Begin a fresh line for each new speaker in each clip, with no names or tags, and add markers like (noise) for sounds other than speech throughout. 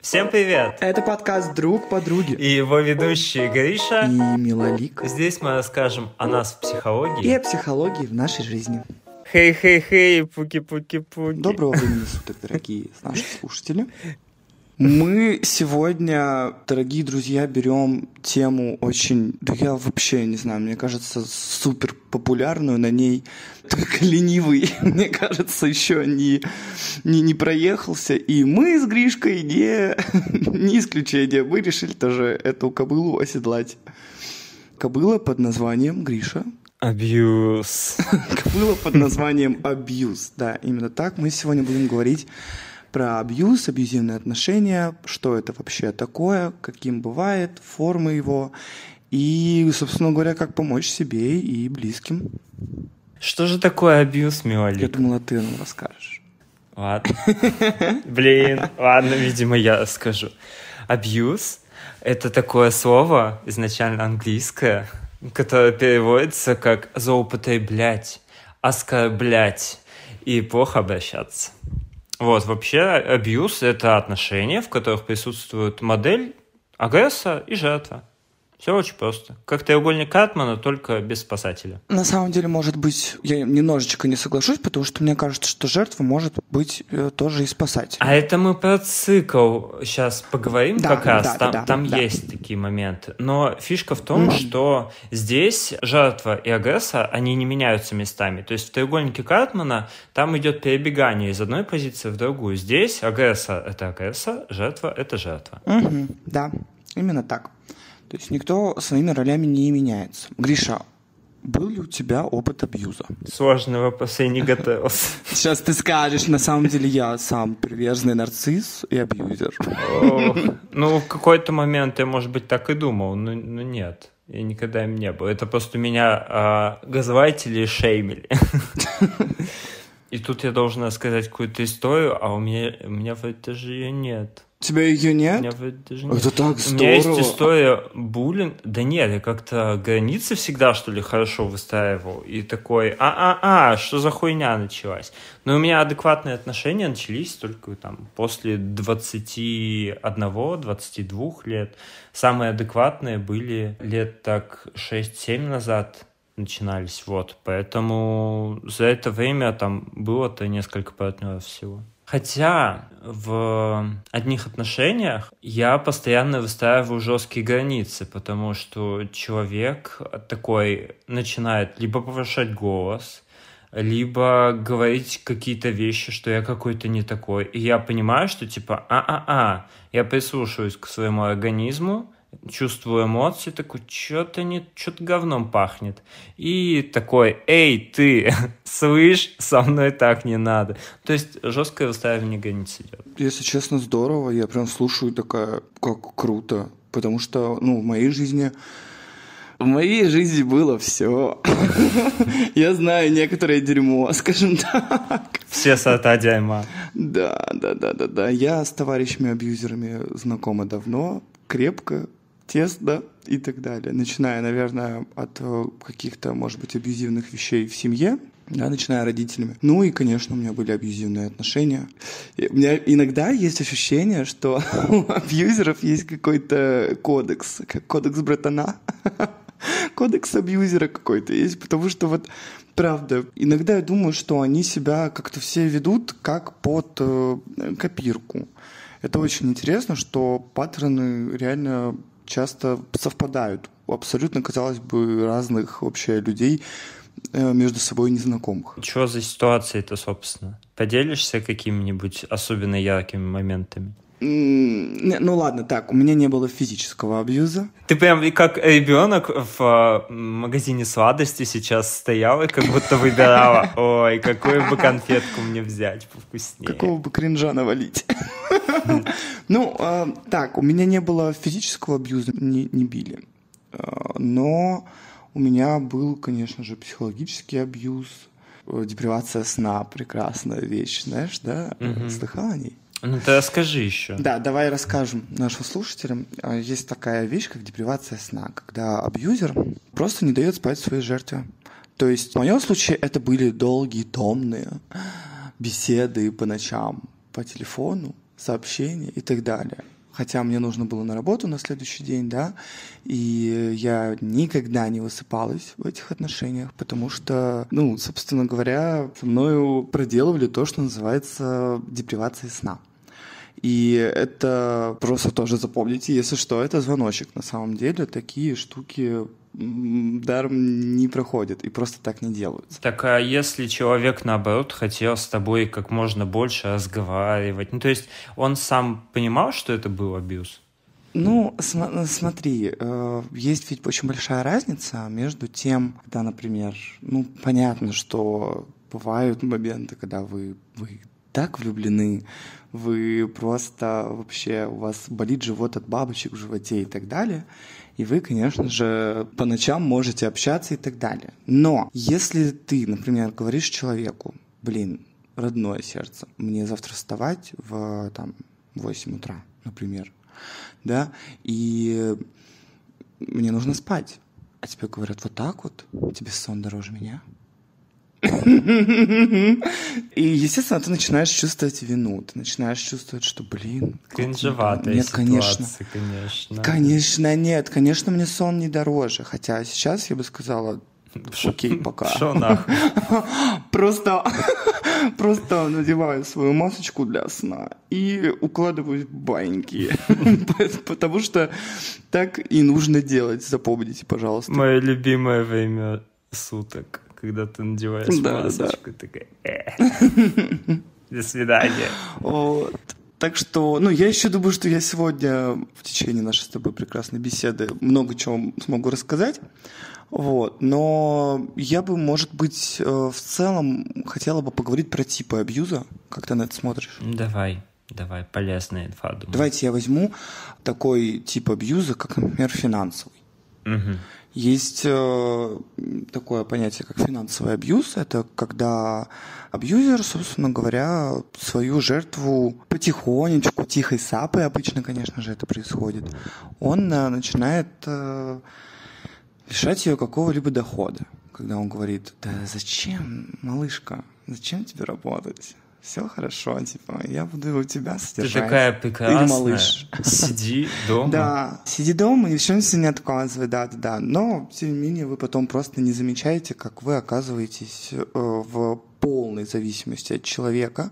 Всем привет!
Это подкаст «Друг подруги».
И его ведущие Гриша
и Милолик.
Здесь мы расскажем о нас в психологии.
И о психологии в нашей жизни.
Хей-хей-хей, пуки-пуки-пуки.
Доброго времени суток, дорогие наши слушатели. Мы сегодня, дорогие друзья, берем тему очень, да я вообще не знаю, мне кажется, супер популярную, на ней только ленивый, (laughs) мне кажется, еще не, не, не проехался. И мы с Гришкой не, (laughs) не исключение, мы решили тоже эту кобылу оседлать. Кобыла под названием Гриша.
Абьюз. (laughs)
Кобыла под названием абьюз. Да, именно так мы сегодня будем говорить про абьюз, абьюзивные отношения, что это вообще такое, каким бывает, формы его, и, собственно говоря, как помочь себе и близким.
Что же такое абьюз, Миолик?
Я думала, ты нам расскажешь.
Ладно. (laughs) Блин, ладно, видимо, я скажу. Абьюз — это такое слово, изначально английское, которое переводится как злоупотреблять, оскорблять и плохо обращаться. Вот, вообще, абьюз — это отношения, в которых присутствует модель, агрессор и жертва. Все очень просто. Как треугольник Катмана, только без спасателя.
На самом деле, может быть, я немножечко не соглашусь, потому что мне кажется, что жертва может быть э, тоже и спасатель.
А это мы про цикл сейчас поговорим да, как раз. Да, там да, там да. есть такие моменты. Но фишка в том, mm-hmm. что здесь жертва и агрессор, они не меняются местами. То есть в треугольнике Картмана там идет перебегание из одной позиции в другую. Здесь агрессор — это агрессор, жертва — это жертва.
Mm-hmm. Да, именно так. То есть никто своими ролями не меняется. Гриша, был ли у тебя опыт абьюза?
Сложный вопрос, я не готовился.
Сейчас ты скажешь, на самом деле я сам приверженный нарцисс и абьюзер.
ну, в какой-то момент я, может быть, так и думал, но, но нет. Я никогда им не был. Это просто меня а, газлайтили и шеймили. И тут я должен рассказать какую-то историю, а у меня, у меня в этой же ее нет.
Тебя ее нет?
даже
нет. Это так здорово.
У меня есть история буллинг. Да нет, я как-то границы всегда, что ли, хорошо выстраивал. И такой, а-а-а, что за хуйня началась? Но у меня адекватные отношения начались только там после 21-22 лет. Самые адекватные были лет так 6-7 назад начинались, вот. Поэтому за это время там было-то несколько партнеров всего. Хотя в одних отношениях я постоянно выстраиваю жесткие границы, потому что человек такой начинает либо повышать голос, либо говорить какие-то вещи, что я какой-то не такой. И я понимаю, что типа, а-а-а, я прислушиваюсь к своему организму, чувствую эмоции, такой, что-то не, что-то говном пахнет. И такой, эй, ты, (laughs) слышь, со мной так не надо. То есть жесткое выстраивание границ идет.
Если честно, здорово. Я прям слушаю такая, как круто. Потому что, ну, в моей жизни в моей жизни было все. (laughs) Я знаю некоторое дерьмо, скажем (laughs) так.
Все сорта дерьма.
Да, да, да, да, да. Я с товарищами-абьюзерами знакома давно, крепко, тесно и так далее. Начиная, наверное, от э, каких-то, может быть, абьюзивных вещей в семье, да, начиная родителями. Ну и, конечно, у меня были абьюзивные отношения. И у меня иногда есть ощущение, что (laughs) у абьюзеров есть какой-то кодекс, как кодекс братана. (laughs) Кодекс абьюзера какой-то есть, потому что вот правда, иногда я думаю, что они себя как-то все ведут как под э, копирку. Это очень интересно, что паттерны реально часто совпадают абсолютно, казалось бы, разных вообще людей, э, между собой незнакомых.
Что за ситуация это, собственно? Поделишься какими-нибудь особенно яркими моментами?
Ну ладно, так, у меня не было физического абьюза.
Ты прям как ребенок в а, магазине сладости сейчас стояла и как будто выбирала, (laughs) ой, какую бы конфетку мне взять повкуснее.
Какого бы кринжа навалить. (laughs) Ну, а, так, у меня не было физического абьюза, не, били. А, но у меня был, конечно же, психологический абьюз, э, депривация сна, прекрасная вещь, знаешь, да? Слыхал о ней?
Ну ты расскажи еще.
Да, давай расскажем нашим слушателям. А, есть такая вещь, как депривация сна, когда абьюзер просто не дает спать своей жертве. То есть в моем случае это были долгие, томные беседы по ночам по телефону сообщения и так далее. Хотя мне нужно было на работу на следующий день, да, и я никогда не высыпалась в этих отношениях, потому что, ну, собственно говоря, со мною проделывали то, что называется депривацией сна. И это просто тоже запомните, если что, это звоночек. На самом деле такие штуки даром не проходят и просто так не делаются.
Так а если человек, наоборот, хотел с тобой как можно больше разговаривать, ну то есть он сам понимал, что это был абьюз?
Ну, см- смотри, э, есть ведь очень большая разница между тем, когда, например, ну, понятно, что бывают моменты, когда вы, вы так влюблены, вы просто вообще, у вас болит живот от бабочек в животе и так далее, и вы, конечно же, по ночам можете общаться и так далее. Но если ты, например, говоришь человеку, блин, родное сердце, мне завтра вставать в там, 8 утра, например, да, и мне нужно спать, а тебе говорят вот так вот, тебе сон дороже меня, и, естественно, ты начинаешь чувствовать вину, ты начинаешь чувствовать, что, блин...
Кринжеватая нет, конечно, конечно.
Конечно, нет, конечно, мне сон не дороже. Хотя сейчас я бы сказала, окей, (laughs) пока. (laughs) Просто, (laughs) просто надеваю свою масочку для сна и укладываюсь в баньки. Потому что так и нужно делать, запомните, пожалуйста.
Мое любимое время суток когда ты надеваешь да, масочку, да. такая, э, (laughs) до свидания.
Вот. Так что, ну, я еще думаю, что я сегодня в течение нашей с тобой прекрасной беседы много чего смогу рассказать. Вот. Но я бы, может быть, э, в целом хотела бы поговорить про типы абьюза. Как ты на это смотришь?
Давай. Давай, полезная инфа, думаю.
Давайте я возьму такой тип абьюза, как, например, финансовый.
Угу.
Есть э, такое понятие, как финансовый абьюз. Это когда абьюзер, собственно говоря, свою жертву потихонечку, тихой сапой, обычно, конечно же, это происходит, он э, начинает э, лишать ее какого-либо дохода. Когда он говорит, да зачем, малышка, зачем тебе работать? Все хорошо, типа, я буду у тебя содержать.
Ты такая прекрасная. Или малыш. Сиди дома.
Да, сиди дома, ни в чем себе не отказывай, да, да, да. Но, тем не менее, вы потом просто не замечаете, как вы оказываетесь э, в полной зависимости от человека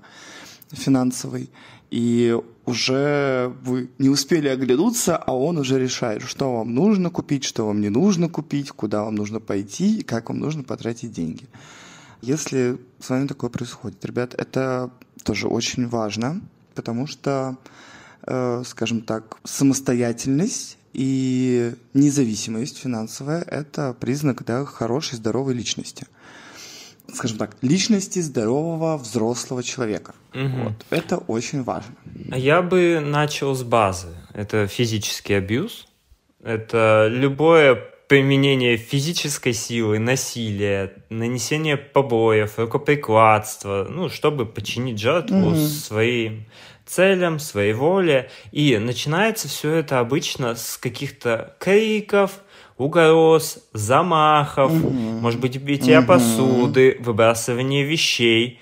финансовой, и уже вы не успели оглянуться, а он уже решает, что вам нужно купить, что вам не нужно купить, куда вам нужно пойти и как вам нужно потратить деньги. Если с вами такое происходит, ребят, это тоже очень важно, потому что, э, скажем так, самостоятельность и независимость финансовая – это признак да, хорошей, здоровой личности. Скажем так, личности здорового взрослого человека. Угу. Вот. Это очень важно.
А я бы начал с базы. Это физический абьюз. Это любое применение физической силы, насилия, нанесение побоев, рукоприкладства, ну, чтобы подчинить жертву mm-hmm. своим целям, своей воле. И начинается все это обычно с каких-то криков, угроз, замахов, mm-hmm. может быть, битья mm-hmm. посуды, выбрасывание вещей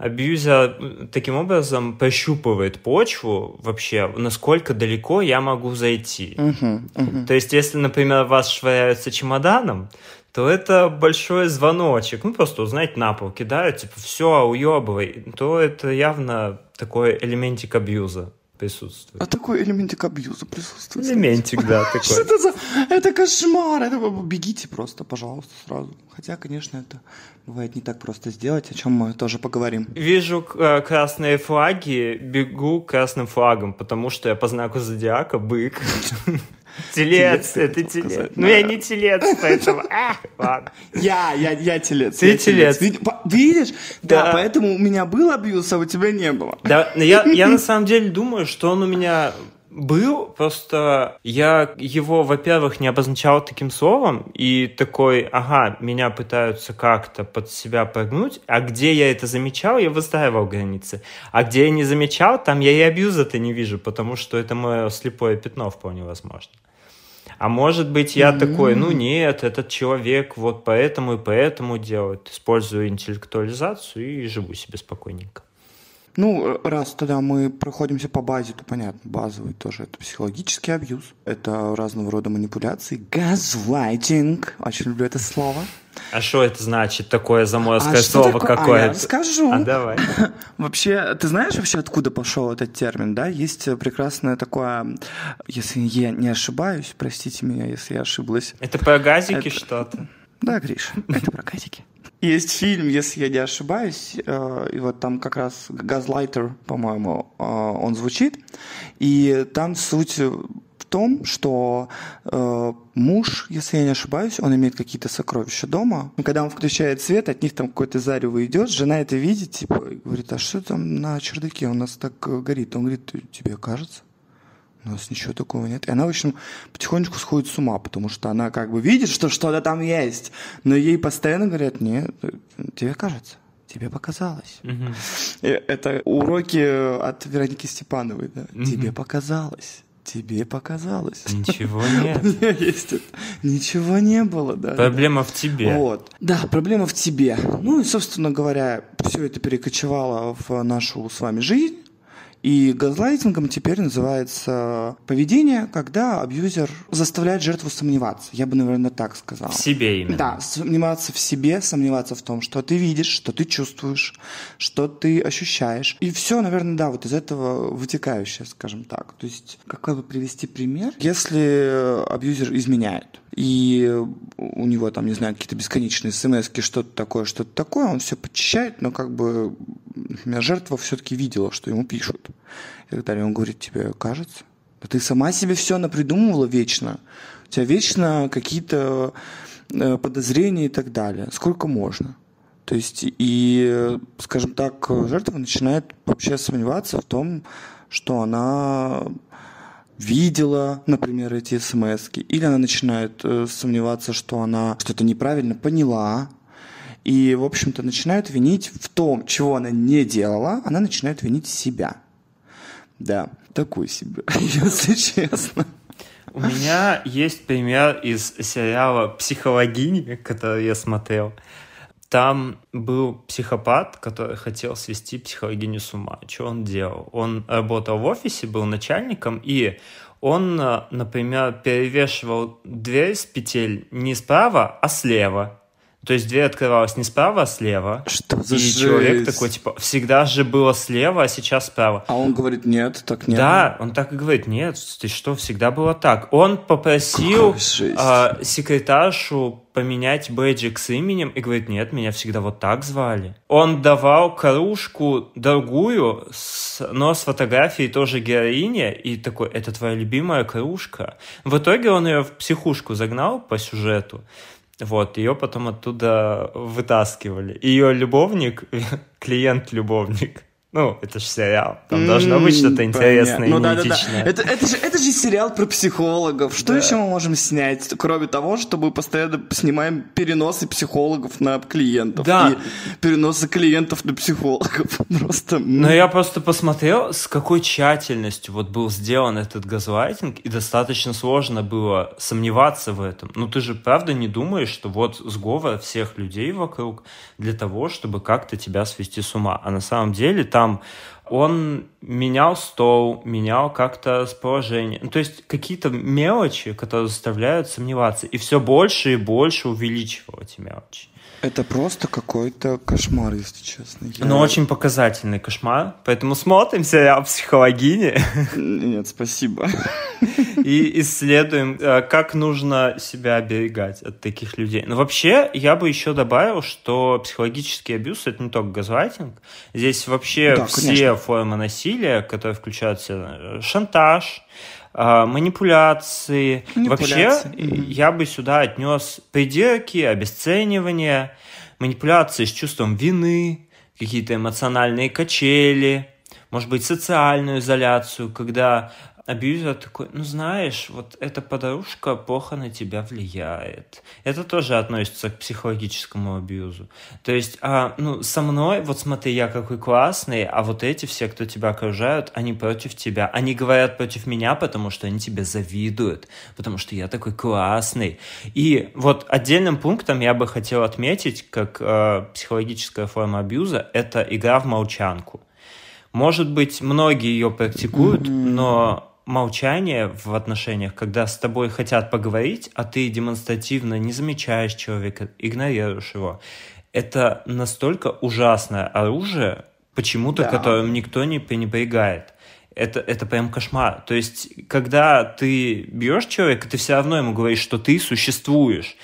абьюзер таким образом прощупывает почву вообще, насколько далеко я могу зайти.
Uh-huh, uh-huh.
То есть, если, например, вас швыряются чемоданом, то это большой звоночек. Ну, просто, знаете, на пол кидают, типа, все, уебывай. То это явно такой элементик абьюза присутствует.
А такой элементик абьюза присутствует.
Элементик, да, (laughs) такой.
Что это за... Это кошмар! Это... Бегите просто, пожалуйста, сразу. Хотя, конечно, это бывает не так просто сделать, о чем мы тоже поговорим.
Вижу э, красные флаги, бегу красным флагом, потому что я по знаку зодиака бык. (laughs) Телец, это телец. Ну, я не телец, поэтому... А, ладно.
Я, я, я телец.
Ты телец.
Видишь? Да, поэтому у меня был абьюз, а у тебя не было.
Да, я на самом деле думаю, что он у меня был, просто я его, во-первых, не обозначал таким словом, и такой, ага, меня пытаются как-то под себя прогнуть, а где я это замечал, я выстраивал границы. А где я не замечал, там я и абьюза-то не вижу, потому что это мое слепое пятно вполне возможно. А может быть, я mm-hmm. такой, ну нет, этот человек вот поэтому и поэтому делает. Использую интеллектуализацию и живу себе спокойненько.
Ну, раз тогда мы проходимся по базе, то понятно, базовый тоже это психологический абьюз, это разного рода манипуляции, газлайтинг, очень люблю это слово.
А что это значит, такое заморское а слово такое? какое-то? А я
расскажу.
А давай. (laughs)
Вообще, ты знаешь вообще, откуда пошел этот термин, да? Есть прекрасное такое, если я не ошибаюсь, простите меня, если я ошиблась.
Это про газики это... что-то?
Да, Гриш, это про газики. Есть фильм, если я не ошибаюсь, э, и вот там как раз «Газлайтер», по-моему, э, он звучит, и там суть в том, что э, муж, если я не ошибаюсь, он имеет какие-то сокровища дома. И когда он включает свет, от них там какой-то зарево идет, жена это видит, типа, говорит, а что там на чердаке у нас так горит? Он говорит, тебе кажется? У нас ничего такого нет. И она, в общем, потихонечку сходит с ума, потому что она как бы видит, что что-то там есть, но ей постоянно говорят, нет, тебе кажется тебе показалось.
Угу.
Это уроки от Вероники Степановой, да. Угу. Тебе показалось. Тебе показалось.
Ничего (laughs) нет.
есть. Ничего не было, да.
Проблема в тебе.
Вот. Да, проблема в тебе. Ну и, собственно говоря, все это перекочевало в нашу с вами жизнь. И газлайтингом теперь называется поведение, когда абьюзер заставляет жертву сомневаться. Я бы, наверное, так сказал.
В себе именно.
Да, сомневаться в себе, сомневаться в том, что ты видишь, что ты чувствуешь, что ты ощущаешь. И все, наверное, да, вот из этого вытекающее, скажем так. То есть, какой бы привести пример? Если абьюзер изменяет, и у него там, не знаю, какие-то бесконечные смс что-то такое, что-то такое, он все подчищает, но как бы например, жертва все-таки видела, что ему пишут. И так далее. Он говорит, тебе кажется? Да ты сама себе все напридумывала вечно. У тебя вечно какие-то э, подозрения и так далее. Сколько можно? То есть, и, скажем так, жертва начинает вообще сомневаться в том, что она видела, например, эти смс или она начинает э, сомневаться, что она что-то неправильно поняла, и, в общем-то, начинают винить в том, чего она не делала, она начинает винить себя. Да, такой себе, (laughs) если честно.
У меня есть пример из сериала «Психологини», который я смотрел. Там был психопат, который хотел свести психологиню с ума. Что он делал? Он работал в офисе, был начальником, и он, например, перевешивал дверь с петель не справа, а слева. То есть дверь открывалась не справа, а слева.
Что за
И
жесть?
человек такой, типа, всегда же было слева, а сейчас справа.
А он говорит, нет, так нет.
Да, он так и говорит, нет, ты что, всегда было так. Он попросил а, секретаршу поменять бэджик с именем и говорит, нет, меня всегда вот так звали. Он давал кружку другую, с, но с фотографией тоже героини, и такой, это твоя любимая кружка. В итоге он ее в психушку загнал по сюжету. Вот, ее потом оттуда вытаскивали. Ее любовник, (laughs) клиент-любовник, ну, это же сериал. Там должно быть что-то интересное ну, и да, неэтичное.
Да, да. Это, это, же, это же сериал про психологов. Что да. еще мы можем снять, кроме того, что мы постоянно снимаем переносы психологов на клиентов.
Да.
И переносы клиентов на психологов. (laughs) Просто...
Но я просто посмотрел, с какой тщательностью вот был сделан этот газлайтинг, и достаточно сложно было сомневаться в этом. Ну, ты же правда не думаешь, что вот сговор всех людей вокруг для того, чтобы как-то тебя свести с ума. А на самом деле там там он менял стол, менял как-то расположение. Ну, то есть какие-то мелочи, которые заставляют сомневаться. И все больше и больше увеличивал эти мелочи.
Это просто какой-то кошмар, если честно.
Я... Ну, очень показательный кошмар. Поэтому смотрим сериал «Психологини».
Нет, спасибо.
И исследуем, э, как нужно себя оберегать от таких людей. Но вообще, я бы еще добавил, что психологический абьюз — это не только газлайтинг. Здесь вообще да, все конечно. формы насилия, которые включают в себя э, шантаж, манипуляции. манипуляции. Вообще, mm-hmm. я бы сюда отнес придирки, обесценивание, манипуляции с чувством вины, какие-то эмоциональные качели, может быть, социальную изоляцию, когда абьюзер такой, ну знаешь, вот эта подружка плохо на тебя влияет. Это тоже относится к психологическому абьюзу. То есть, а, ну, со мной, вот смотри, я какой классный, а вот эти все, кто тебя окружают, они против тебя. Они говорят против меня, потому что они тебе завидуют, потому что я такой классный. И вот отдельным пунктом я бы хотел отметить, как э, психологическая форма абьюза, это игра в молчанку Может быть, многие ее практикуют, но молчание в отношениях, когда с тобой хотят поговорить, а ты демонстративно не замечаешь человека, игнорируешь его, это настолько ужасное оружие, почему-то, да. которым никто не пренебрегает. Это, это прям кошмар. То есть, когда ты бьешь человека, ты все равно ему говоришь, что ты существуешь.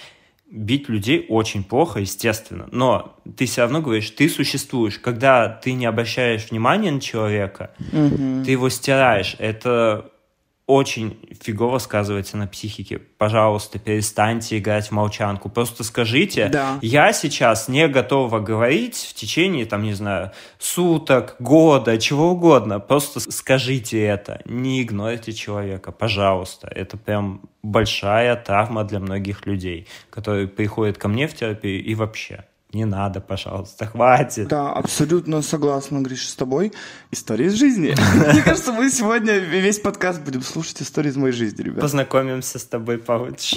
Бить людей очень плохо, естественно, но ты все равно говоришь, ты существуешь. Когда ты не обращаешь внимания на человека, угу. ты его стираешь. Это очень фигово сказывается на психике. Пожалуйста, перестаньте играть в молчанку. Просто скажите, да. я сейчас не готова говорить в течение, там, не знаю, суток, года, чего угодно. Просто скажите это. Не игнорите человека, пожалуйста. Это прям большая травма для многих людей, которые приходят ко мне в терапию и вообще не надо, пожалуйста, хватит.
Да, абсолютно согласна, Гриша, с тобой. История из жизни. (laughs) Мне кажется, мы сегодня весь подкаст будем слушать истории из моей жизни, ребят.
Познакомимся с тобой получше.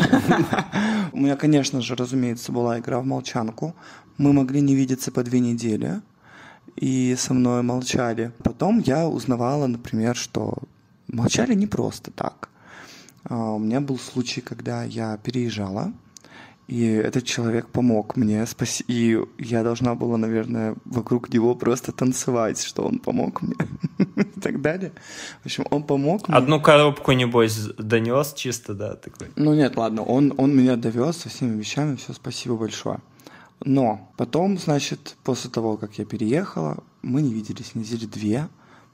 (laughs)
У меня, конечно же, разумеется, была игра в молчанку. Мы могли не видеться по две недели, и со мной молчали. Потом я узнавала, например, что молчали не просто так. А, у меня был случай, когда я переезжала, и этот человек помог мне, спаси... и я должна была, наверное, вокруг него просто танцевать, что он помог мне (laughs) и так далее. В общем, он помог
мне. Одну коробку, небось, донес чисто, да, такой?
Ну нет, ладно, он, он меня довез со всеми вещами, все, спасибо большое. Но потом, значит, после того, как я переехала, мы не виделись недели две,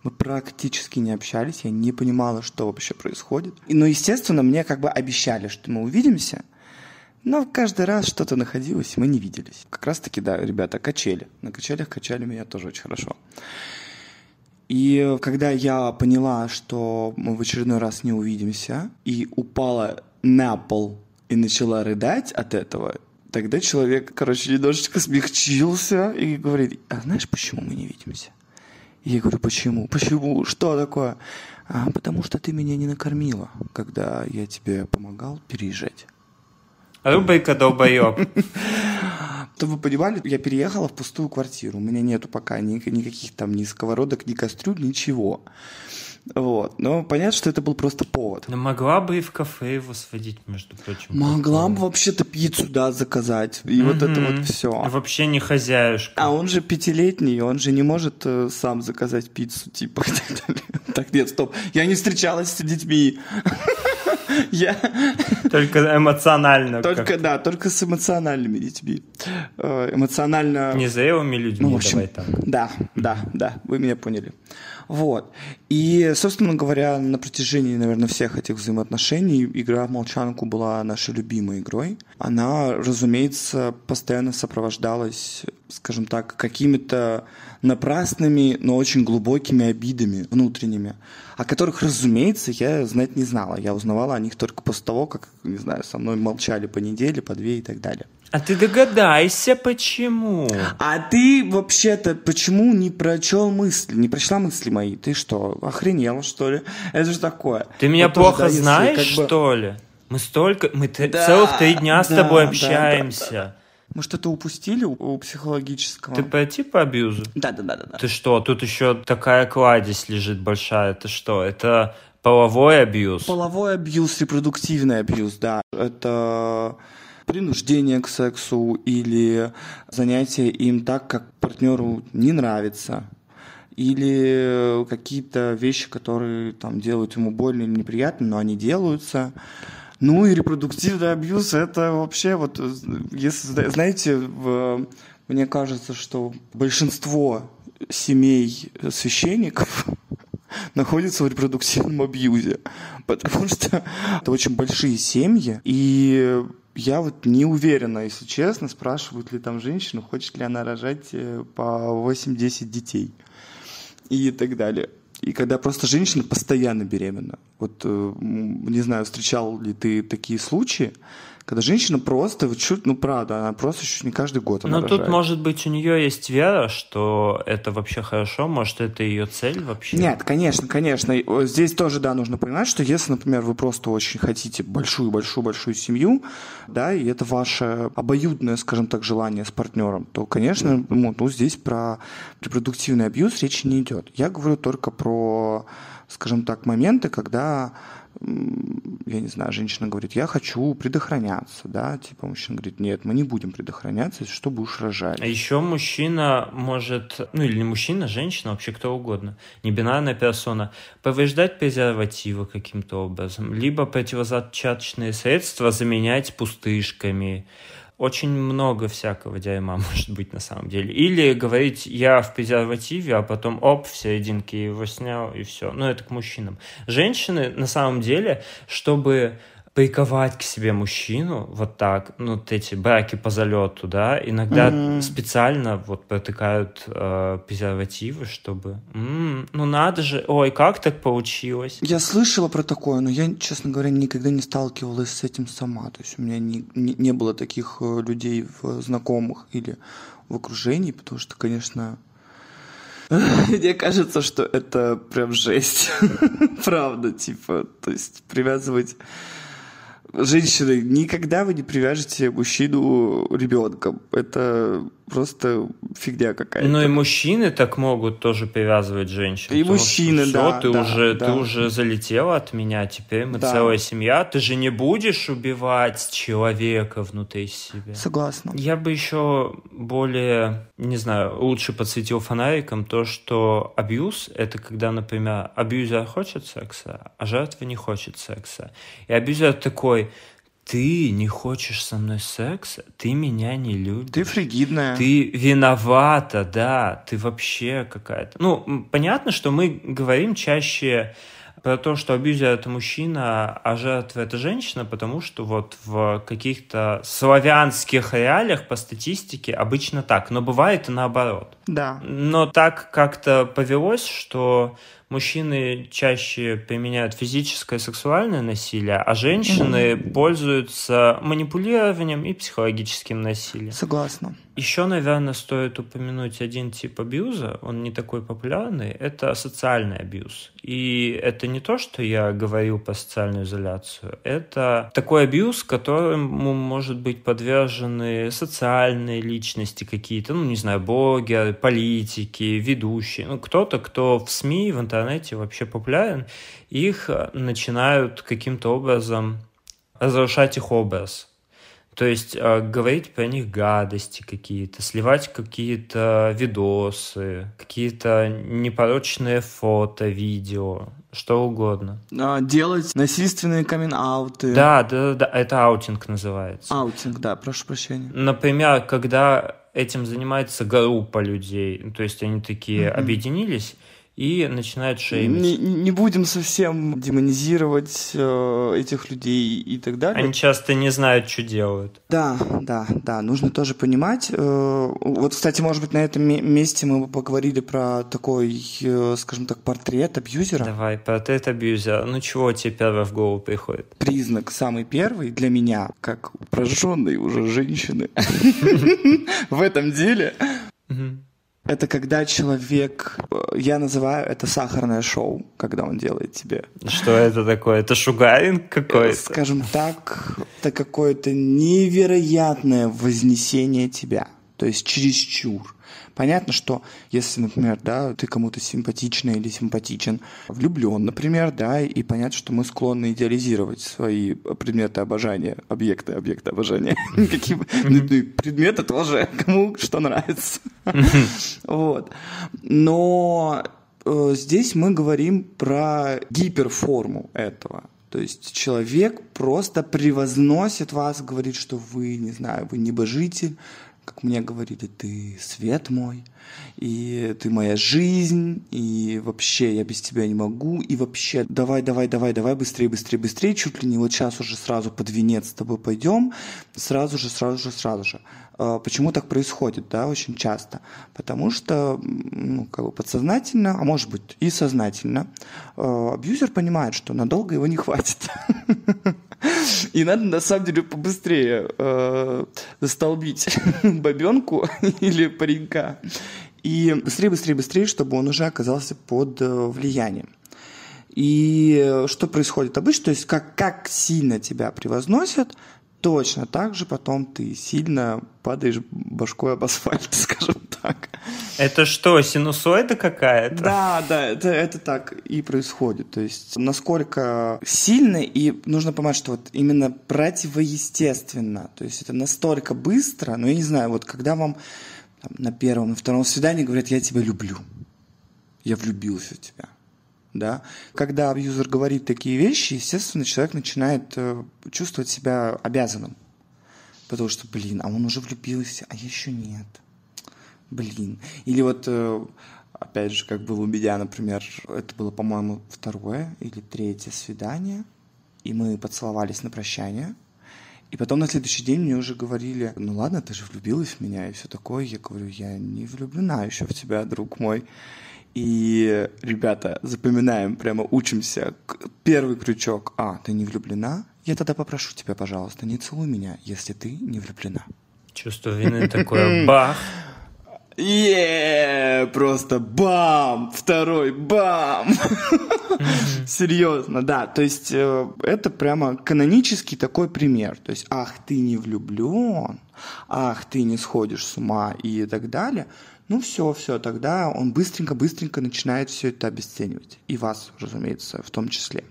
мы практически не общались, я не понимала, что вообще происходит. И, ну, естественно, мне как бы обещали, что мы увидимся, но каждый раз что-то находилось, мы не виделись. Как раз-таки, да, ребята, качели. На качелях качали меня тоже очень хорошо. И когда я поняла, что мы в очередной раз не увидимся, и упала на пол и начала рыдать от этого, тогда человек, короче, немножечко смягчился и говорит, а знаешь, почему мы не видимся? И я говорю, почему? Почему? Что такое? А, потому что ты меня не накормила, когда я тебе помогал переезжать.
Рубрика долбоеб. (laughs)
Чтобы вы понимали, я переехала в пустую квартиру. У меня нету пока ни, никаких там ни сковородок, ни кастрюль, ничего. Вот. Но понятно, что это был просто повод.
Но могла бы и в кафе его сводить, между прочим.
Могла бы вообще-то пиццу, да, заказать. И вот это вот все.
Вообще не хозяюшка.
А он же пятилетний, он же не может э, сам заказать пиццу, типа. (laughs) Так, нет, стоп. Я не встречалась с детьми. (laughs)
Я... Только эмоционально.
Только, да, только с эмоциональными детьми. Э, эмоционально...
Не зрелыми людьми, ну, в общем, давай так.
Да, да, да, вы меня поняли. Вот. И, собственно говоря, на протяжении, наверное, всех этих взаимоотношений игра в молчанку была нашей любимой игрой. Она, разумеется, постоянно сопровождалась, скажем так, какими-то напрасными, но очень глубокими обидами внутренними, о которых, разумеется, я знать не знала. Я узнавала о них только после того, как, не знаю, со мной молчали по неделе, по две и так далее.
А ты догадайся, почему.
А ты вообще-то почему не прочел мысли, не прочла мысли мои? Ты что, охренела, что ли? Это же такое.
Ты меня вот плохо тоже, да, знаешь, как бы... что ли? Мы столько, мы да, целых три дня да, с тобой общаемся. Да, да, да.
Мы что-то упустили у, у психологического.
Ты по типу абьюзу?
Да, да, да, да.
Ты что, тут еще такая кладезь лежит большая. Это что? Это половой абьюз?
Половой абьюз, репродуктивный абьюз, да. Это принуждение к сексу или занятие им так, как партнеру не нравится, или какие-то вещи, которые там делают ему больно или неприятно, но они делаются. Ну и репродуктивный абьюз это вообще вот, если знаете, в, мне кажется, что большинство семей священников (laughs) находятся в репродуктивном абьюзе, потому что это очень большие семьи, и я вот не уверена, если честно, спрашивают ли там женщину, хочет ли она рожать э, по 8-10 детей и так далее. И когда просто женщина постоянно беременна. Вот, э, не знаю, встречал ли ты такие случаи, Когда женщина просто, вот чуть, ну правда, она просто еще не каждый год она
Ну тут, может быть, у нее есть вера, что это вообще хорошо, может, это ее цель вообще?
Нет, конечно, конечно. Здесь тоже, да, нужно понимать, что если, например, вы просто очень хотите большую-большую-большую семью, да, и это ваше обоюдное, скажем так, желание с партнером, то, конечно, ну, ну здесь про репродуктивный абьюз речи не идет. Я говорю только про, скажем так, моменты, когда я не знаю, женщина говорит, я хочу предохраняться, да, типа мужчина говорит, нет, мы не будем предохраняться, что будешь рожать.
А еще мужчина может, ну или не мужчина, женщина, вообще кто угодно, не бинарная персона, повреждать презервативы каким-то образом, либо противозачаточные средства заменять пустышками, очень много всякого дерьма (laughs) может быть на самом деле. Или говорить, я в презервативе, а потом оп, в серединке его снял, и все. Ну, это к мужчинам. Женщины, на самом деле, чтобы приковать к себе мужчину вот так, ну, вот эти браки по залету, да, иногда mm-hmm. специально вот протыкают э, презервативы, чтобы, м-м, ну, надо же, ой, как так получилось?
Я слышала про такое, но я, честно говоря, никогда не сталкивалась с этим сама, то есть у меня не, не, не было таких э, людей в знакомых или в окружении, потому что, конечно, (laughs) мне кажется, что это прям жесть. (laughs) Правда, типа, то есть привязывать женщины, никогда вы не привяжете мужчину ребенком. Это просто фигня какая-то.
Ну и мужчины так могут тоже привязывать женщин.
И мужчины,
что,
да.
Ты,
да,
уже,
да.
ты уже залетела от меня, теперь мы да. целая семья. Ты же не будешь убивать человека внутри себя.
Согласна.
Я бы еще более, не знаю, лучше подсветил фонариком то, что абьюз — это когда, например, абьюзер хочет секса, а жертва не хочет секса. И абьюзер такой ты не хочешь со мной секса, ты меня не любишь.
Ты фригидная.
Ты виновата, да, ты вообще какая-то... Ну, понятно, что мы говорим чаще про то, что абьюзер это мужчина, а жертва это женщина, потому что вот в каких-то славянских реалиях по статистике обычно так, но бывает и наоборот.
Да.
Но так как-то повелось, что мужчины чаще применяют физическое и сексуальное насилие, а женщины mm-hmm. пользуются манипулированием и психологическим насилием.
Согласна.
Еще, наверное, стоит упомянуть один тип абьюза, он не такой популярный, это социальный абьюз. И это не то, что я говорил про социальную изоляцию, это такой абьюз, которому может быть подвержены социальные личности какие-то, ну, не знаю, блогеры, политики, ведущие, ну, кто-то, кто в СМИ, в интернете вообще популярен, их начинают каким-то образом разрушать их образ то есть э, говорить про них гадости какие-то, сливать какие-то видосы, какие-то непорочные фото, видео, что угодно.
А, делать насильственные каминг-ауты.
Да, да, да, это аутинг называется.
Аутинг, да, прошу прощения.
Например, когда этим занимается группа людей, то есть они такие mm-hmm. объединились, и начинают шеймить.
Не, не будем совсем демонизировать э, этих людей и так далее.
Они часто не знают, что делают.
Да, да, да, нужно тоже понимать. Э, вот, кстати, может быть, на этом месте мы бы поговорили про такой, э, скажем так, портрет абьюзера.
Давай, портрет абьюзера. Ну, чего тебе первое в голову приходит?
Признак самый первый для меня, как прожженной уже женщины (laughs) (laughs) в этом деле, это когда человек, э, я называю это сахарное шоу, когда он делает тебе.
Что это такое? Это шугаринг какой-то?
Скажем так, это какое-то невероятное вознесение тебя. То есть чересчур. Понятно, что если, например, да, ты кому-то симпатична или симпатичен, влюблен, например, да, и понятно, что мы склонны идеализировать свои предметы обожания, объекты, объекты обожания. Какие ну, предметы тоже, кому что нравится. Вот. Но э, здесь мы говорим про гиперформу этого. То есть человек просто превозносит вас, говорит, что вы, не знаю, вы небожитель, как мне говорили, ты свет мой, и ты моя жизнь, и вообще я без тебя не могу, и вообще давай, давай, давай, давай, быстрее, быстрее, быстрее, чуть ли не вот сейчас уже сразу под венец с тобой пойдем, сразу же, сразу же, сразу же. А, почему так происходит, да, очень часто? Потому что, ну, как бы подсознательно, а может быть и сознательно, а, абьюзер понимает, что надолго его не хватит. (laughs) И надо, на самом деле, побыстрее э, застолбить (laughs) бабенку (laughs) или паренька. И быстрее, быстрее, быстрее, чтобы он уже оказался под э, влиянием. И что происходит обычно? То есть как, как сильно тебя превозносят, точно так же потом ты сильно падаешь башкой об асфальт, (laughs) скажем так.
Это что, синусоида какая-то?
Да, да, это, это так и происходит. То есть насколько сильно, и нужно понимать, что вот именно противоестественно. То есть это настолько быстро, но я не знаю, вот когда вам там, на первом, на втором свидании говорят, я тебя люблю, я влюбился в тебя да. Когда абьюзер говорит такие вещи, естественно, человек начинает э, чувствовать себя обязанным. Потому что, блин, а он уже влюбился, а я еще нет. Блин. Или вот, э, опять же, как было у меня, например, это было, по-моему, второе или третье свидание, и мы поцеловались на прощание. И потом на следующий день мне уже говорили, ну ладно, ты же влюбилась в меня и все такое. Я говорю, я не влюблена еще в тебя, друг мой. И, ребята, запоминаем, прямо учимся. Первый крючок. А, ты не влюблена? Я тогда попрошу тебя, пожалуйста, не целуй меня, если ты не влюблена.
Чувство вины такое (laughs) бах.
Е, просто бам, второй бам. (laughs) Серьезно, да. То есть э, это прямо канонический такой пример. То есть, ах, ты не влюблен, ах, ты не сходишь с ума и так далее. Ну все, все, тогда он быстренько-быстренько начинает все это обесценивать. И вас, разумеется, в том числе.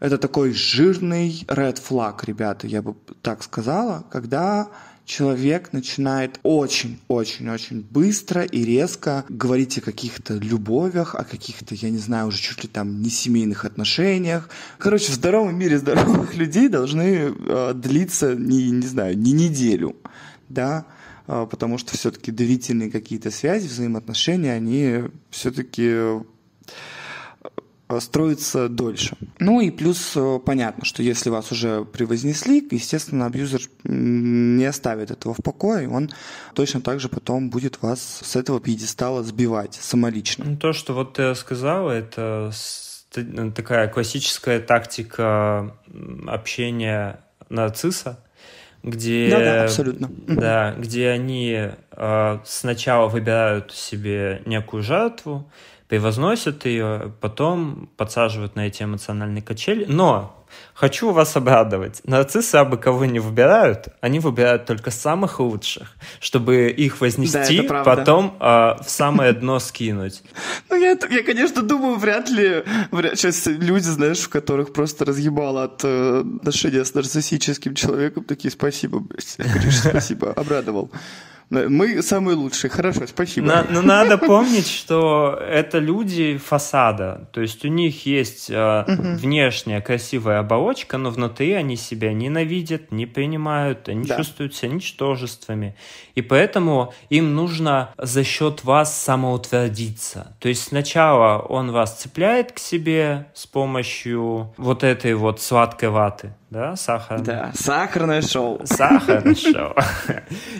Это такой жирный red flag, ребята, я бы так сказала, когда человек начинает очень-очень-очень быстро и резко говорить о каких-то любовях, о каких-то, я не знаю, уже чуть ли там не семейных отношениях. Короче, в здоровом мире здоровых (laughs) людей должны э, длиться, не, не знаю, не неделю, да, потому что все-таки доверительные какие-то связи, взаимоотношения, они все-таки а, строятся дольше. Ну и плюс э, понятно, что если вас уже превознесли, естественно, абьюзер не оставит этого в покое, он точно так же потом будет вас с этого пьедестала сбивать самолично.
Ну, то, что вот ты сказала, это такая классическая тактика общения нарцисса, где,
да, да, абсолютно.
Да, где они э, сначала выбирают себе некую жертву, превозносят ее, потом подсаживают на эти эмоциональные качели. Но Хочу вас обрадовать. Нарциссы абы кого не выбирают, они выбирают только самых лучших, чтобы их вознести, да, потом э, в самое дно скинуть.
Ну, я, я, конечно, думаю, вряд ли вряд, сейчас люди, знаешь, в которых просто разъебало от э, отношения с нарциссическим человеком, такие, спасибо, блядь. Конечно, спасибо, обрадовал. Мы самые лучшие. Хорошо, спасибо.
Но, но надо помнить, что это люди фасада. То есть у них есть э, угу. внешняя красивая оболочка, но внутри они себя ненавидят, не принимают, они да. чувствуют себя ничтожествами. И поэтому им нужно за счет вас самоутвердиться. То есть сначала он вас цепляет к себе с помощью вот этой вот сладкой ваты да, сахар.
Да, сахарное шоу.
Сахарное (laughs) шоу.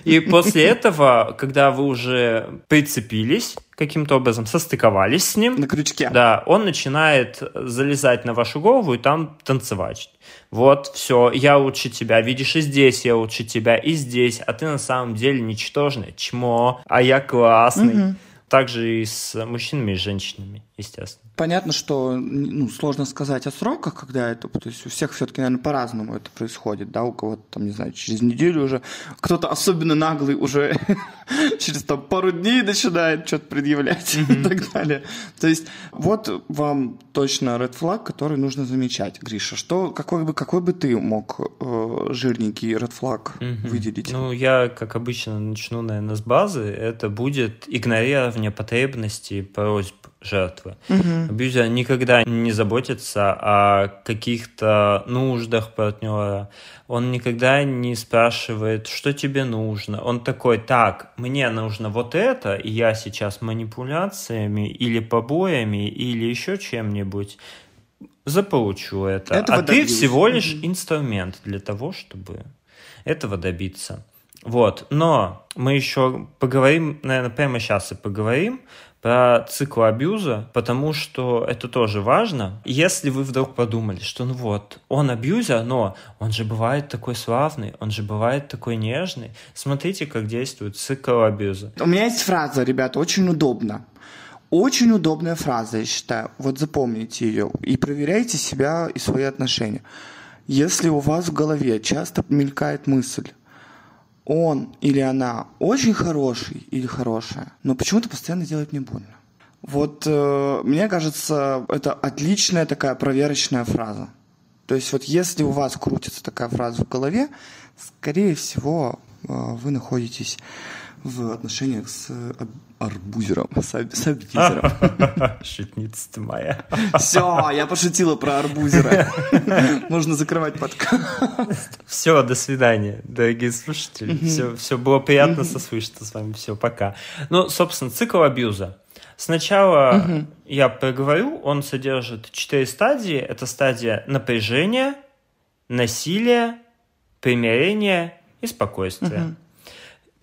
И после этого, когда вы уже прицепились каким-то образом, состыковались с ним.
На крючке.
Да, он начинает залезать на вашу голову и там танцевать. Вот, все, я лучше тебя. Видишь, и здесь я лучше тебя, и здесь. А ты на самом деле ничтожное чмо, а я классный. Угу. Также и с мужчинами и женщинами, естественно.
Понятно, что ну, сложно сказать о сроках, когда это, то есть у всех все-таки, наверное, по-разному это происходит, да, у кого-то там, не знаю, через неделю уже, кто-то особенно наглый уже (laughs) через там пару дней начинает что-то предъявлять (laughs) и так далее. То есть вот вам точно red flag, который нужно замечать. Гриша, что, какой бы, какой бы ты мог э, жирненький red flag выделить?
Ну, я, как обычно, начну, наверное, с базы. Это будет игнорирование потребностей, просьб жертвы. Угу. Абьюзер никогда не заботится о каких-то нуждах партнера. Он никогда не спрашивает, что тебе нужно. Он такой, так, мне нужно вот это, и я сейчас манипуляциями или побоями или еще чем-нибудь заполучу это. Этого а добьюсь. ты всего лишь угу. инструмент для того, чтобы этого добиться. Вот, но мы еще поговорим, наверное, прямо сейчас и поговорим про цикл абьюза, потому что это тоже важно. Если вы вдруг подумали, что ну вот, он абьюзер, но он же бывает такой славный, он же бывает такой нежный. Смотрите, как действует цикл абьюза.
У меня есть фраза, ребята, очень удобно. Очень удобная фраза, я считаю. Вот запомните ее и проверяйте себя и свои отношения. Если у вас в голове часто мелькает мысль, он или она очень хороший или хорошая, но почему-то постоянно делает мне больно. Вот э, мне кажется, это отличная такая проверочная фраза. То есть вот если у вас крутится такая фраза в голове, скорее всего, э, вы находитесь в отношениях с арбузером, с, с абьюзером.
Шутница (laughs) ты моя.
Все, я пошутила про арбузера. (laughs) Можно закрывать подкаст.
Все, до свидания, дорогие слушатели. Все, все было приятно сослышаться с вами. Все, пока. Ну, собственно, цикл абьюза. Сначала я проговорю, он содержит четыре стадии. Это стадия напряжения, насилия, примирения и спокойствия.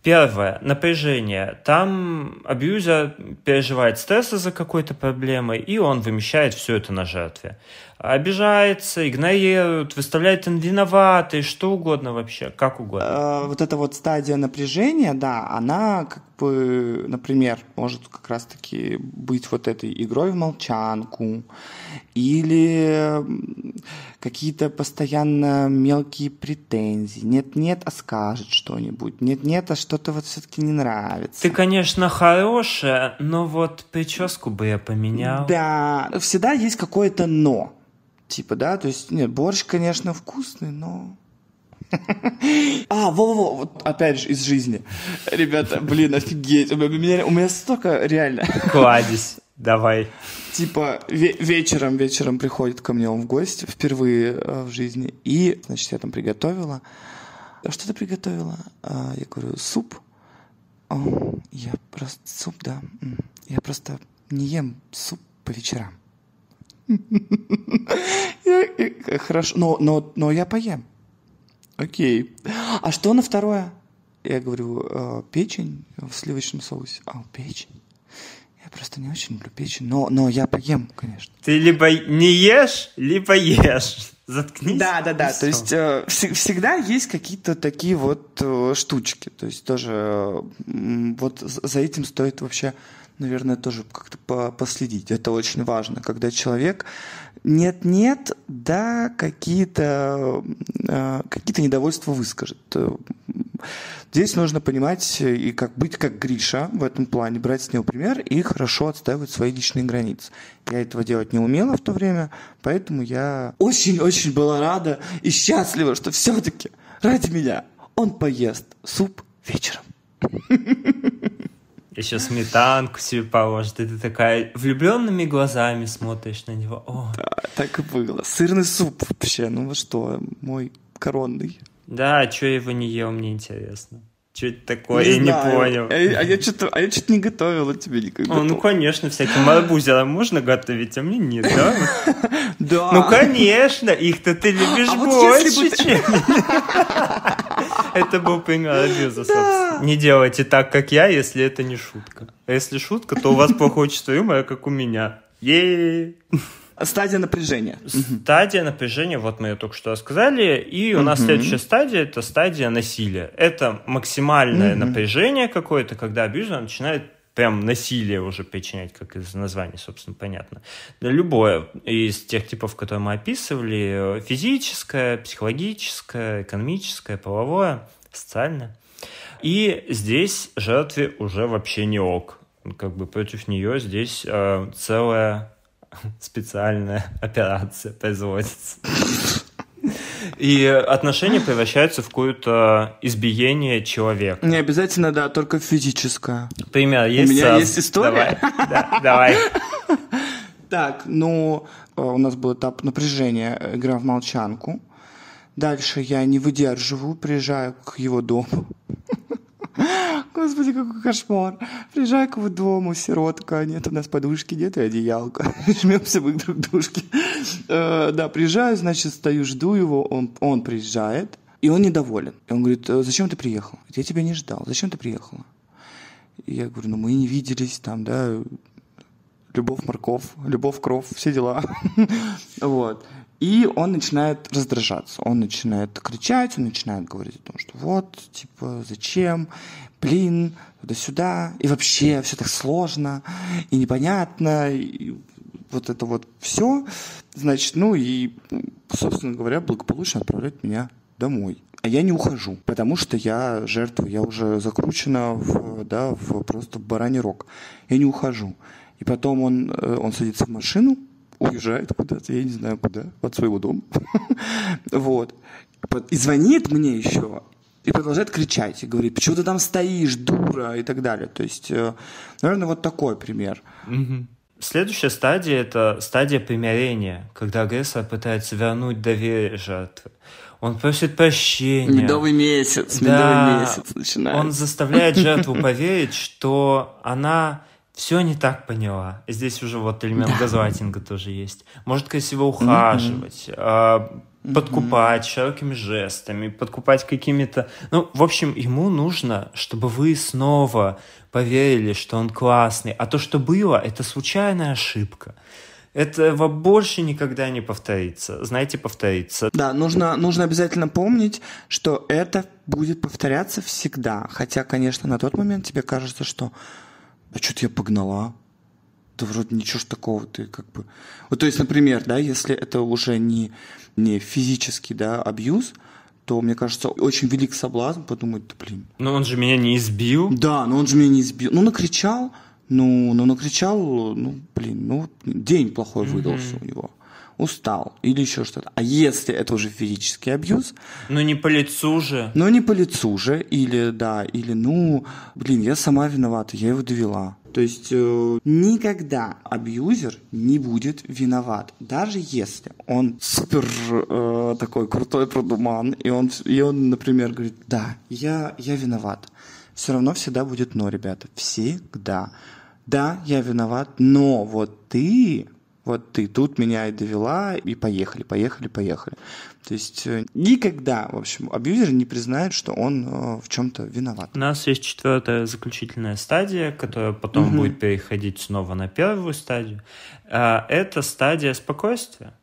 Первое, напряжение. Там абьюзер переживает стресс из-за какой-то проблемы, и он вымещает все это на жертве. Обижается, игнорирует, выставляет им виноватый, что угодно вообще, как угодно.
Э, вот эта вот стадия напряжения, да, она как бы, например, может как раз-таки быть вот этой игрой в молчанку, или какие-то постоянно мелкие претензии. Нет-нет, а скажет что-нибудь. Нет-нет, а что-то вот все-таки не нравится.
Ты, конечно, хорошая, но вот прическу бы я поменял.
Да, всегда есть какое-то «но». Типа, да, то есть, нет, борщ, конечно, вкусный, но... (laughs) А, во-во-во, вот опять же из жизни. Ребята, блин, офигеть. У меня, у меня столько реально.
Кладезь. Давай.
Типа ве- вечером, вечером приходит ко мне он в гости впервые э, в жизни. И, значит, я там приготовила. «А что ты приготовила? А, я говорю, суп. О, я просто... Суп, да. Я просто не ем суп по вечерам. Хорошо, но, но, но я поем. Окей. А что на второе? Я говорю, «Э, печень в сливочном соусе. А, печень. Я просто не очень люблю печень, но, но я поем, конечно.
Ты либо не ешь, либо ешь. Заткнись.
Да, да, да. То есть э, вс- всегда есть какие-то такие вот э, штучки. То есть тоже э, вот за этим стоит вообще, наверное, тоже как-то по последить. Это очень важно, когда человек нет-нет, да, какие-то э, какие недовольства выскажет. Здесь нужно понимать и как быть как Гриша в этом плане, брать с него пример и хорошо отстаивать свои личные границы. Я этого делать не умела в то время, поэтому я очень-очень была рада и счастлива, что все-таки ради меня он поест суп вечером. (laughs)
Еще сметанку себе положит, и ты такая влюбленными глазами смотришь на него. О.
Да, так и было. Сырный суп вообще, ну вы что, мой коронный.
Да, а что я его не ел, мне интересно. Что это такое? Не я знаю. не понял.
А, а я что-то а я что-то не готовила тебе никогда.
О, ну, конечно, всяким арбузерам можно готовить, а мне нет, да? (laughs)
Да.
Ну, конечно, их-то ты любишь а больше, чем Это был пример абьюза, собственно. Не делайте так, как я, если это не шутка. А если шутка, то у вас плохое чувство юмора, как у меня. е
Стадия напряжения.
Стадия напряжения, вот мы ее только что сказали. И у нас следующая стадия – это стадия насилия. Это максимальное напряжение какое-то, когда абьюзер начинает прям насилие уже причинять, как из названия, собственно, понятно. Любое из тех типов, которые мы описывали, физическое, психологическое, экономическое, половое, социальное. И здесь жертве уже вообще не ок. Как бы против нее здесь э, целая (laughs) специальная операция производится. (laughs) И отношения превращаются в какое-то избиение человека.
Не обязательно, да, только физическое.
Пример есть?
У меня сразу. есть история.
Давай. Да, давай. (laughs)
Так, ну, э, у нас был этап напряжения, э, игра в молчанку. Дальше я не выдерживаю, приезжаю к его дому. Господи, какой кошмар. Приезжаю к его дому, сиротка, нет у нас подушки, нет и одеялка. (laughs) Жмемся мы друг к дружке. Э, да, приезжаю, значит, стою, жду его, он, он приезжает. И он недоволен. И он говорит, «Э, зачем ты приехал? Я тебя не ждал. Зачем ты приехала? И я говорю, ну мы не виделись, там, да, любовь морков, любовь кров, все дела. (laughs) вот. И он начинает раздражаться, он начинает кричать, он начинает говорить о том, что вот, типа, зачем, блин, туда-сюда, и вообще все так сложно, и непонятно, и вот это вот все, значит, ну и, собственно говоря, благополучно отправляет меня домой. А я не ухожу, потому что я жертва, я уже закручена в, да, в просто бараний рог. Я не ухожу. И потом он, э, он садится в машину, уезжает куда-то, я не знаю куда, от своего дома. (laughs) вот. И звонит мне еще, и продолжает кричать, и говорит, почему ты там стоишь, дура, и так далее. То есть, э, наверное, вот такой пример.
Следующая стадия – это стадия примирения, когда агрессор пытается вернуть доверие жертвы. Он просит прощения.
Медовый месяц, да, медовый месяц начинается.
Он заставляет жертву (laughs) поверить, что она все не так поняла. Здесь уже вот элемент да. газлайтинга тоже есть. Может красиво ухаживать, mm-hmm. подкупать mm-hmm. широкими жестами, подкупать какими-то... Ну, в общем, ему нужно, чтобы вы снова поверили, что он классный. А то, что было, это случайная ошибка. Этого больше никогда не повторится. Знаете, повторится.
Да, нужно, нужно обязательно помнить, что это будет повторяться всегда. Хотя, конечно, на тот момент тебе кажется, что а что-то я погнала. Да вроде ничего ж такого ты как бы... Вот то есть, например, да, если это уже не, не физический, да, абьюз, то, мне кажется, очень велик соблазн подумать, да блин.
Но он же меня не избил.
Да, но он же меня не избил. Ну, накричал, ну, ну накричал, ну, блин, ну, день плохой выдался mm-hmm. у него устал или еще что-то. А если это уже физический абьюз...
Ну, не по лицу же.
Ну, не по лицу же. Или, да, или, ну, блин, я сама виновата, я его довела. То есть э, никогда абьюзер не будет виноват, даже если он супер э, такой крутой продуман, и он, и он, например, говорит, да, я, я виноват. Все равно всегда будет но, ребята, всегда. Да, я виноват, но вот ты вот ты тут меня и довела, и поехали, поехали, поехали. То есть э, никогда, в общем, абьюзер не признает, что он э, в чем-то виноват.
У нас есть четвертая заключительная стадия, которая потом угу. будет переходить снова на первую стадию. А, это стадия спокойствия.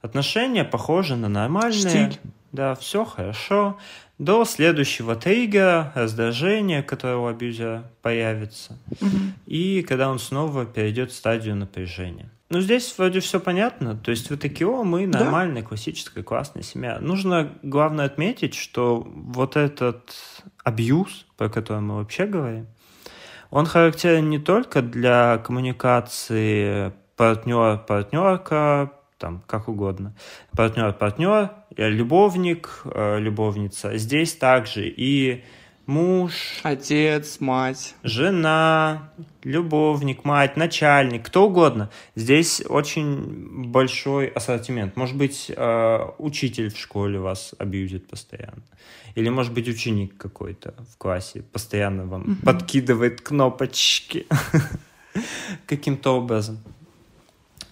Отношения похожи на нормальные. Штиль. Да, все хорошо. До следующего триггера, раздражения, которое у абьюзера появится. Угу. И когда он снова перейдет в стадию напряжения. Ну, здесь вроде все понятно. То есть вы такие, о, мы нормальная, да. классическая, классная семья. Нужно, главное, отметить, что вот этот абьюз, про который мы вообще говорим, он характерен не только для коммуникации партнер-партнерка, там, как угодно. Партнер-партнер, любовник, э, любовница. Здесь также и муж,
отец, мать,
жена, любовник, мать, начальник, кто угодно. Здесь очень большой ассортимент. Может быть, э, учитель в школе вас абьюзит постоянно. Или, может быть, ученик какой-то в классе постоянно вам угу. подкидывает кнопочки (laughs) каким-то образом.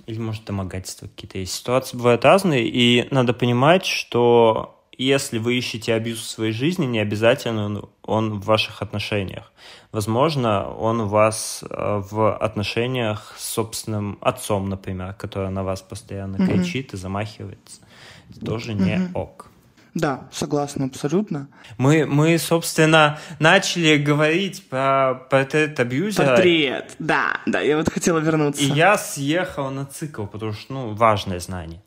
Или, может, домогательства какие-то есть. Ситуации бывают разные, и надо понимать, что если вы ищете абьюз в своей жизни, не обязательно он, он в ваших отношениях. Возможно, он у вас э, в отношениях с собственным отцом, например, который на вас постоянно mm-hmm. кричит и замахивается. Это тоже не mm-hmm. ок.
Да, согласна абсолютно.
Мы, мы, собственно, начали говорить про портрет абьюзера.
Портрет, да, да, я вот хотела вернуться.
И я съехал на цикл, потому что, ну, важное знание.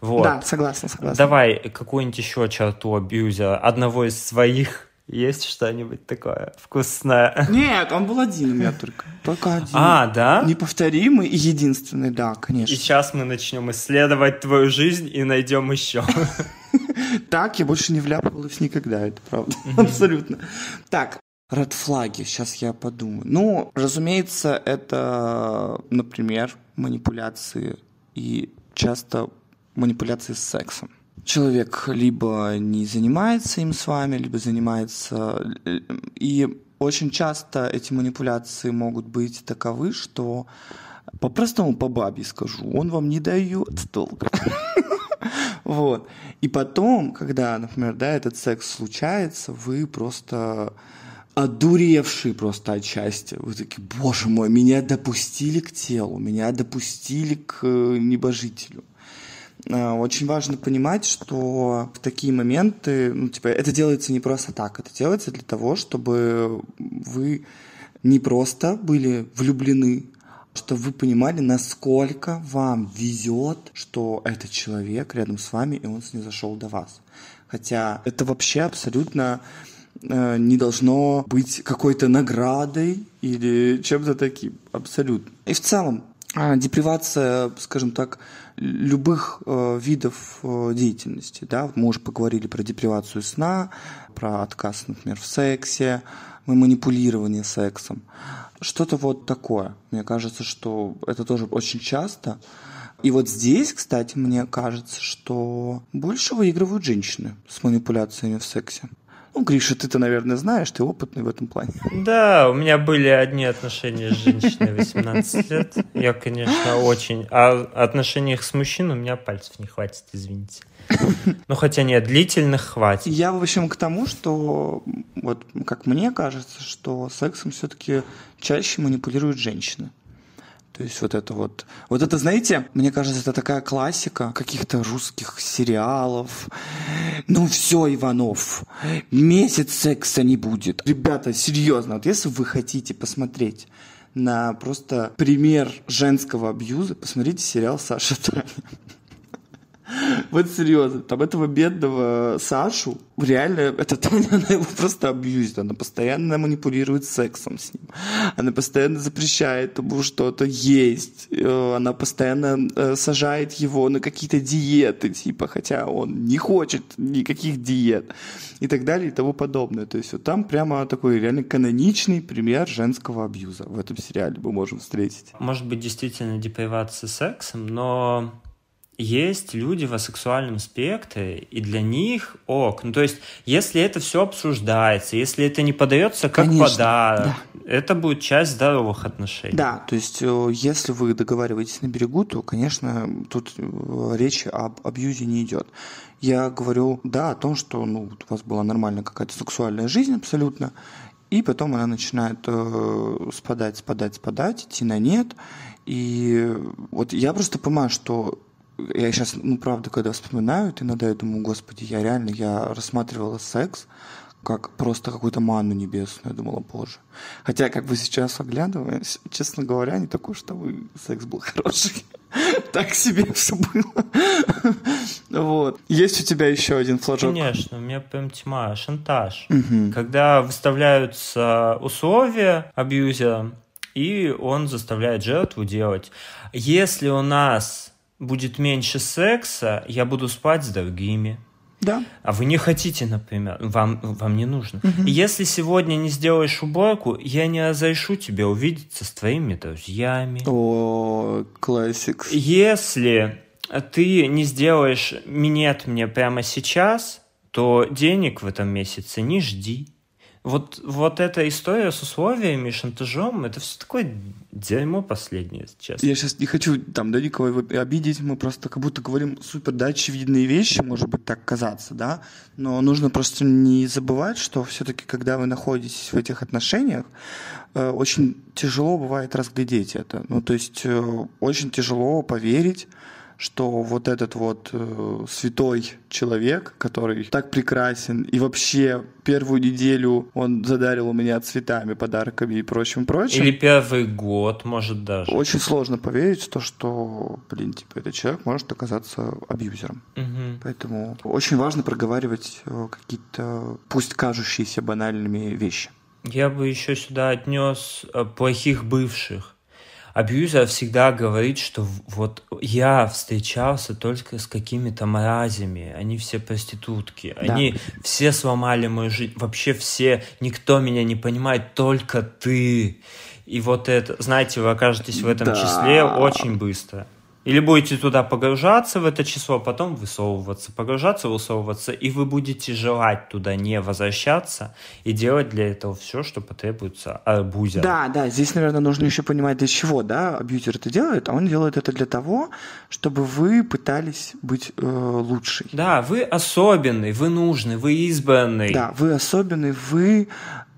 Вот.
Да, согласна, согласна.
Давай какую-нибудь еще черту абьюзера, одного из своих. Есть что-нибудь такое вкусное?
Нет, он был один у меня только. Только один.
А, да?
Неповторимый и единственный, да, конечно.
И сейчас мы начнем исследовать твою жизнь и найдем еще. (laughs)
Так, я больше не вляпывалась никогда, это правда. Абсолютно. Так, Редфлаги, сейчас я подумаю. Ну, разумеется, это, например, манипуляции и часто манипуляции с сексом. Человек либо не занимается им с вами, либо занимается... И очень часто эти манипуляции могут быть таковы, что по-простому по бабе скажу, он вам не дает толка. (laughs) Вот. И потом, когда, например, да, этот секс случается, вы просто одуревший просто от счастья. Вы такие, боже мой, меня допустили к телу, меня допустили к э, небожителю. А, очень важно понимать, что в такие моменты, ну, типа, это делается не просто так, это делается для того, чтобы вы не просто были влюблены, чтобы вы понимали, насколько вам везет, что этот человек рядом с вами, и он снизошел до вас. Хотя это вообще абсолютно э, не должно быть какой-то наградой или чем-то таким. Абсолютно. И в целом, а, депривация, скажем так, любых э, видов э, деятельности. Да? Мы уже поговорили про депривацию сна, про отказ, например, в сексе, манипулирование сексом. Что-то вот такое. Мне кажется, что это тоже очень часто. И вот здесь, кстати, мне кажется, что больше выигрывают женщины с манипуляциями в сексе. Ну, Гриша, ты-то, наверное, знаешь, ты опытный в этом плане.
Да, у меня были одни отношения с женщиной 18 лет. Я, конечно, очень... А отношениях с мужчиной у меня пальцев не хватит, извините. Ну, хотя нет, длительных хватит.
Я, в общем, к тому, что, вот, как мне кажется, что сексом все-таки чаще манипулируют женщины. То есть вот это вот... Вот это, знаете, мне кажется, это такая классика каких-то русских сериалов. Ну все, Иванов, месяц секса не будет. Ребята, серьезно, вот если вы хотите посмотреть на просто пример женского абьюза, посмотрите сериал «Саша Таня». (laughs) Вот серьезно, там этого бедного Сашу, реально, это (laughs) она его просто абьюзит, она постоянно манипулирует сексом с ним, она постоянно запрещает ему что-то есть, э, она постоянно э, сажает его на какие-то диеты, типа, хотя он не хочет никаких диет и так далее и тому подобное. То есть вот там прямо такой реально каноничный пример женского абьюза в этом сериале мы можем встретить.
Может быть, действительно депривация сексом, но есть люди в асексуальном спектре, и для них ок. Ну, то есть, если это все обсуждается, если это не подается как Конечно, подарок, да. это будет часть здоровых отношений.
Да, то есть, э, если вы договариваетесь на берегу, то, конечно, тут э, речь об абьюзе не идет. Я говорю, да, о том, что ну, у вас была нормальная какая-то сексуальная жизнь абсолютно, и потом она начинает э, спадать, спадать, спадать, идти на нет. И вот я просто понимаю, что я сейчас, ну, правда, когда вспоминаю, иногда я думаю, господи, я реально, я рассматривала секс как просто какую-то ману небесную. Я думала, боже. Хотя, как бы сейчас оглядывая, честно говоря, не такой, что вы секс был хороший. (laughs) Так себе все было. (laughs) Вот. Есть у тебя еще один флажок?
Конечно, у меня прям тьма. Шантаж. Когда выставляются условия абьюзера, и он заставляет жертву делать. Если у нас будет меньше секса, я буду спать с другими.
Да.
А вы не хотите, например, вам, вам не нужно. Угу. если сегодня не сделаешь уборку, я не разрешу тебе увидеться с твоими друзьями.
О, классик.
Если ты не сделаешь минет мне прямо сейчас, то денег в этом месяце не жди. Вот, вот эта история с условиями, шантажом, это все такое дерьмо последнее, честно.
Я сейчас не хочу там, да, никого обидеть, мы просто как будто говорим супер, да, очевидные вещи, может быть, так казаться, да, но нужно просто не забывать, что все-таки, когда вы находитесь в этих отношениях, э, очень тяжело бывает разглядеть это. Ну, то есть э, очень тяжело поверить, что вот этот вот э, святой человек, который так прекрасен, и вообще первую неделю он задарил меня цветами, подарками и прочим, прочим.
Или первый год, может даже.
Очень сложно поверить в то, что, блин, типа, этот человек может оказаться абьюзером.
Угу.
Поэтому очень важно проговаривать э, какие-то, пусть кажущиеся банальными вещи.
Я бы еще сюда отнес э, плохих бывших абьюзер всегда говорит, что вот я встречался только с какими-то мразями, они все проститутки, да. они все сломали мою жизнь, вообще все, никто меня не понимает, только ты. И вот это, знаете, вы окажетесь в этом да. числе очень быстро. Или будете туда погружаться в это число, потом высовываться, погружаться, высовываться, и вы будете желать туда не возвращаться и делать для этого все, что потребуется абьюзеру.
Да, да, здесь, наверное, нужно еще понимать, для чего, да, абьюзер это делает, а он делает это для того, чтобы вы пытались быть э, лучшей.
Да, вы особенный, вы нужный, вы избранный.
Да, вы особенный, вы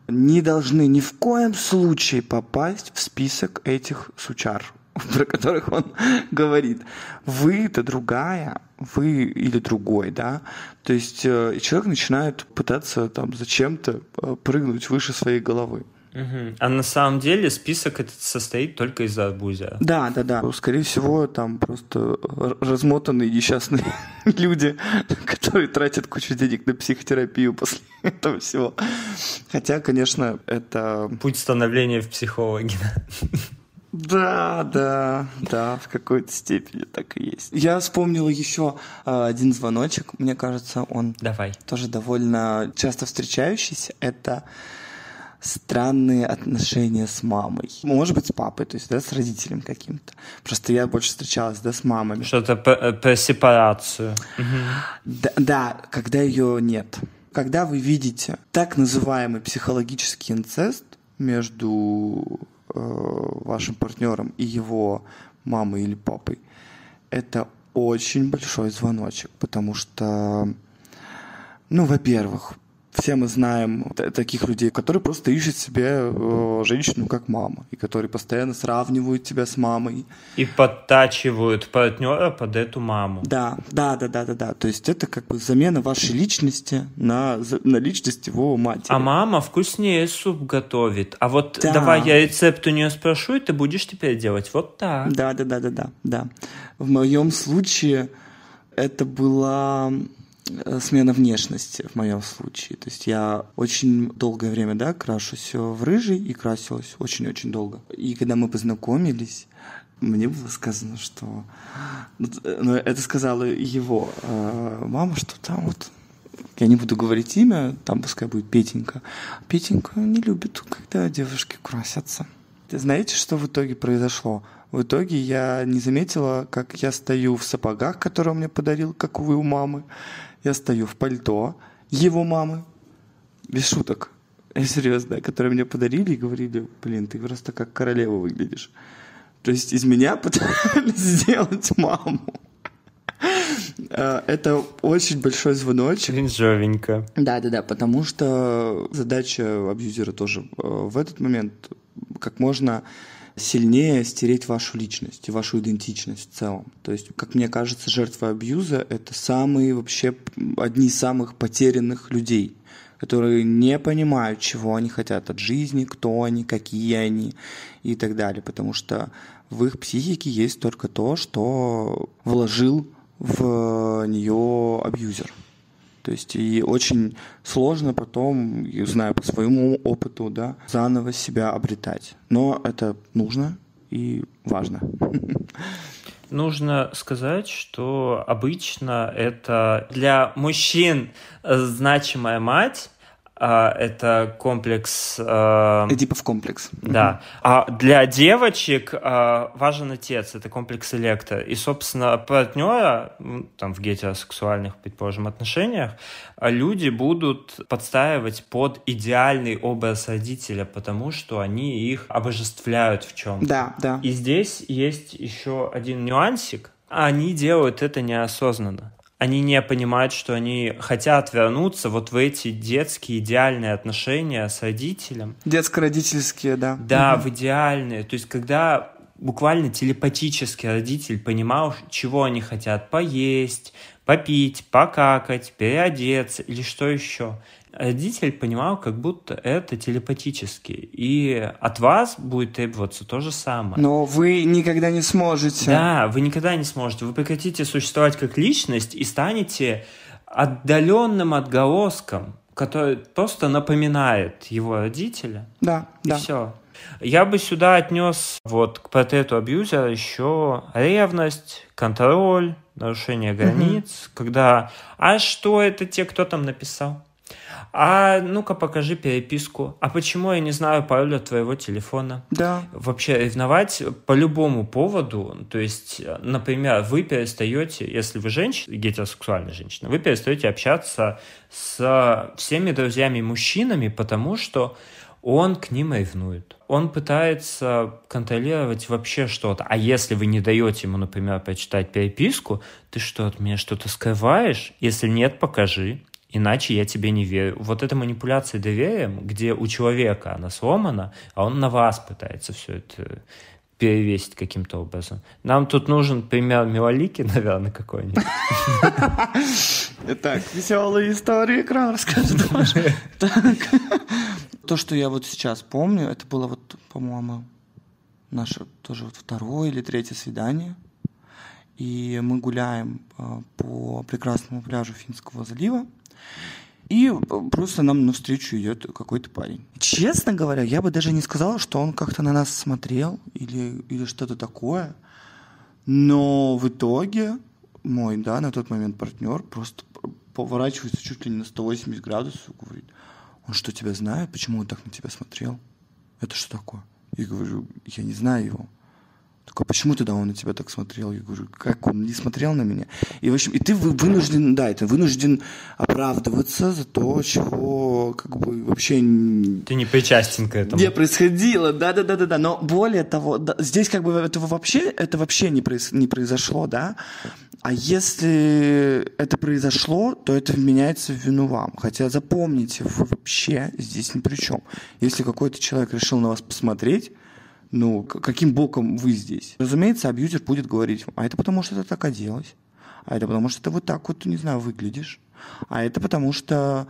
не должны ни в коем случае попасть в список этих сучар, (laughs) про которых он (laughs) говорит. Вы это другая, вы или другой, да. То есть э, человек начинает пытаться там зачем-то э, прыгнуть выше своей головы.
Угу. А на самом деле список этот состоит только из арбуза.
Да, да, да. Скорее всего, там просто размотанные несчастные (laughs) люди, которые тратят кучу денег на психотерапию после этого всего. Хотя, конечно, это...
Путь становления в психологе.
Да, да, да, в какой-то степени так и есть. Я вспомнила еще э, один звоночек, мне кажется, он
Давай.
тоже довольно часто встречающийся. Это странные отношения с мамой. Может быть, с папой, то есть, да, с родителем каким-то. Просто я больше встречалась, да, с мамами.
Что-то по, э, по сепарацию.
Да, да, когда ее нет. Когда вы видите так называемый психологический инцест между вашим партнером и его мамой или папой, это очень большой звоночек, потому что, ну, во-первых, все мы знаем таких людей, которые просто ищут себе э, женщину как мама, и которые постоянно сравнивают тебя с мамой.
И подтачивают партнера под эту маму.
Да, да, да, да, да, да. То есть это как бы замена вашей личности на, на личность его матери.
А мама вкуснее суп готовит. А вот да. давай я рецепт у нее спрошу, и ты будешь теперь делать вот так.
Да, да, да, да, да, да. В моем случае это была Э, смена внешности в моем случае. То есть я очень долгое время, да, крашусь в рыжий и красилась очень-очень долго. И когда мы познакомились, мне было сказано, что... Ну, ну это сказала его э, мама, что там вот... Я не буду говорить имя, там пускай будет Петенька. Петенька не любит, когда девушки красятся. Знаете, что в итоге произошло? В итоге я не заметила, как я стою в сапогах, которые он мне подарил, как увы у мамы. Я стою в пальто его мамы, без шуток, я серьезно, которые мне подарили и говорили, блин, ты просто как королева выглядишь. То есть из меня (laughs) пытались сделать маму. А, это очень большой звоночек.
Кринжовенько.
Да-да-да, потому что задача абьюзера тоже э, в этот момент как можно сильнее стереть вашу личность и вашу идентичность в целом. То есть, как мне кажется, жертвы абьюза — это самые вообще одни из самых потерянных людей, которые не понимают, чего они хотят от жизни, кто они, какие они и так далее, потому что в их психике есть только то, что вложил в нее абьюзер. То есть и очень сложно потом, знаю по своему опыту, да, заново себя обретать. Но это нужно и важно.
Нужно сказать, что обычно это для мужчин значимая мать это комплекс...
Э, Эдипов комплекс.
Да. А для девочек э, важен отец, это комплекс электро. И, собственно, партнера, там, в гетеросексуальных, предположим, отношениях, люди будут подстраивать под идеальный образ родителя, потому что они их обожествляют в чем.
Да, да.
И здесь есть еще один нюансик. Они делают это неосознанно они не понимают, что они хотят вернуться вот в эти детские идеальные отношения с родителем.
Детско-родительские, да.
Да, угу. в идеальные. То есть, когда буквально телепатически родитель понимал, чего они хотят поесть, попить, покакать, переодеться или что еще родитель понимал, как будто это телепатически. И от вас будет требоваться то же самое.
Но вы никогда не сможете.
Да, вы никогда не сможете. Вы прекратите существовать как личность и станете отдаленным отголоском, который просто напоминает его родителя.
Да,
и
да.
все. Я бы сюда отнес вот к портрету абьюзера еще ревность, контроль, нарушение границ, угу. когда «А что это те, кто там написал?» А ну-ка покажи переписку. А почему я не знаю пароля твоего телефона?
Да.
Вообще ревновать по любому поводу, то есть, например, вы перестаете, если вы женщина, гетеросексуальная женщина, вы перестаете общаться с всеми друзьями-мужчинами, потому что он к ним ревнует. Он пытается контролировать вообще что-то. А если вы не даете ему, например, прочитать переписку, ты что, от меня что-то скрываешь? Если нет, покажи. Иначе я тебе не верю. Вот эта манипуляция доверием, где у человека она сломана, а он на вас пытается все это перевесить каким-то образом. Нам тут нужен пример Милолики, (laughs) наверное, какой-нибудь. (laughs)
Так, веселые истории экран расскажет. То, что я вот сейчас помню, это было вот, по-моему, наше тоже вот второе или третье свидание. И мы гуляем а, по прекрасному пляжу Финского залива. И просто нам навстречу идет какой-то парень. Честно говоря, я бы даже не сказала, что он как-то на нас смотрел или, или что-то такое. Но в итоге мой, да, на тот момент партнер просто поворачивается чуть ли не на 180 градусов и говорит, он что, тебя знает? Почему он так на тебя смотрел? Это что такое? Я говорю, я не знаю его. Такой, почему тогда он на тебя так смотрел? Я говорю, как он не смотрел на меня? И, в общем, и ты вынужден, да, ты вынужден оправдываться за то, чего как бы вообще...
Ты не причастен к этому.
Не происходило, да-да-да-да-да. Но более того, да, здесь как бы этого вообще, это вообще не, произ, не произошло, да? А если это произошло, то это вменяется в вину вам. Хотя запомните, вы вообще здесь ни при чем. Если какой-то человек решил на вас посмотреть, ну, каким боком вы здесь? Разумеется, абьюзер будет говорить, а это потому, что это так оделось, а это потому, что ты вот так вот, не знаю, выглядишь, а это потому, что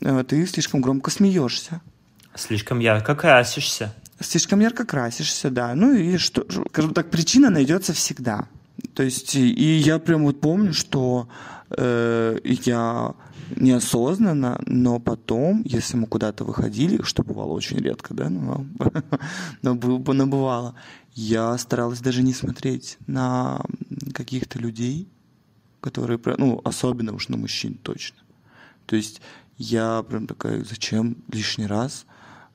э, ты слишком громко смеешься.
Слишком ярко красишься.
Слишком ярко красишься, да. Ну и что, скажем так, причина найдется всегда. То есть, и я прям вот помню, что э, я неосознанно, но потом, если мы куда-то выходили, что бывало очень редко, да, но, (laughs) но, но бывало, я старалась даже не смотреть на каких-то людей, которые, ну, особенно уж на мужчин точно. То есть я прям такая, зачем лишний раз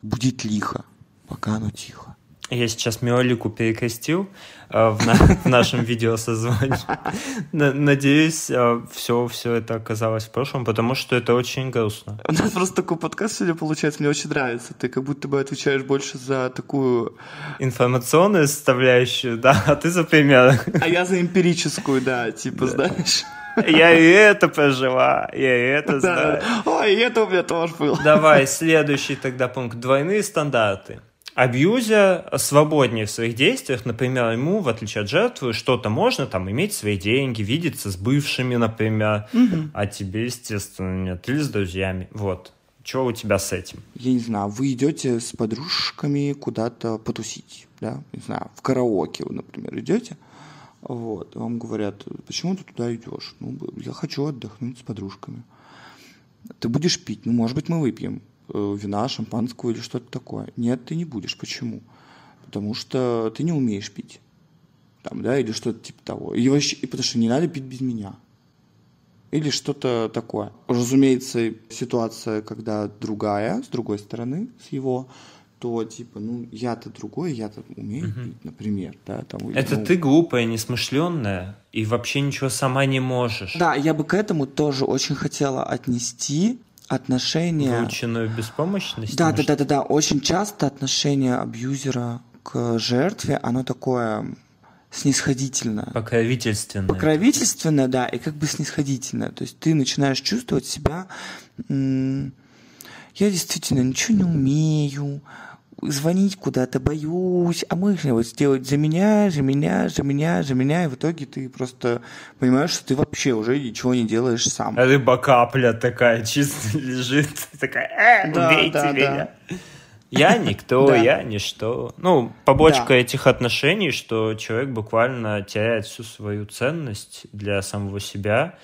будить лихо, пока оно тихо.
Я сейчас Миолику перекрестил э, в, на, (laughs) в нашем видеосозвоне. (laughs) Надеюсь, э, все, все это оказалось в прошлом, потому что это очень грустно.
У нас просто такой подкаст сегодня получается, мне очень нравится. Ты как будто бы отвечаешь больше за такую...
Информационную составляющую, да, а ты за пример.
А я за эмпирическую, да, типа, знаешь...
Я и это прожила, я и это знаю.
Ой, и это у меня тоже было.
Давай, следующий тогда пункт. Двойные стандарты абьюзер свободнее в своих действиях. Например, ему, в отличие от жертвы, что-то можно, там, иметь свои деньги, видеться с бывшими, например, угу. а тебе, естественно, нет, или с друзьями. Вот. Что у тебя с этим?
Я не знаю, вы идете с подружками куда-то потусить, да, не знаю, в караоке, вы, например, идете, вот, вам говорят, почему ты туда идешь? Ну, я хочу отдохнуть с подружками. Ты будешь пить? Ну, может быть, мы выпьем. Э, вина, шампанского или что-то такое. Нет, ты не будешь. Почему? Потому что ты не умеешь пить. Там, да, или что-то типа того. И вообще, и потому что не надо пить без меня. Или что-то такое. Разумеется, ситуация, когда другая, с другой стороны, с его, то типа, ну, я-то другой, я-то умею угу. пить, например, да, там.
Это ну... ты глупая, несмышленная и вообще ничего сама не можешь.
Да, я бы к этому тоже очень хотела отнести отношение...
Выученную беспомощность?
Да, да, да, да, да. Очень часто отношение абьюзера к жертве, оно такое снисходительное.
Покровительственное.
Покровительственное, да, и как бы снисходительное. То есть ты начинаешь чувствовать себя... Я действительно ничего не умею, звонить куда-то боюсь, а мы вот сделать за меня, за меня, за меня, за меня, и в итоге ты просто понимаешь, что ты вообще уже ничего не делаешь сам.
Рыба капля такая чисто (laughs) лежит, такая, э, да, убейте да, меня. Да. Я никто, да. я ничто. Ну, побочка да. этих отношений, что человек буквально теряет всю свою ценность для самого себя,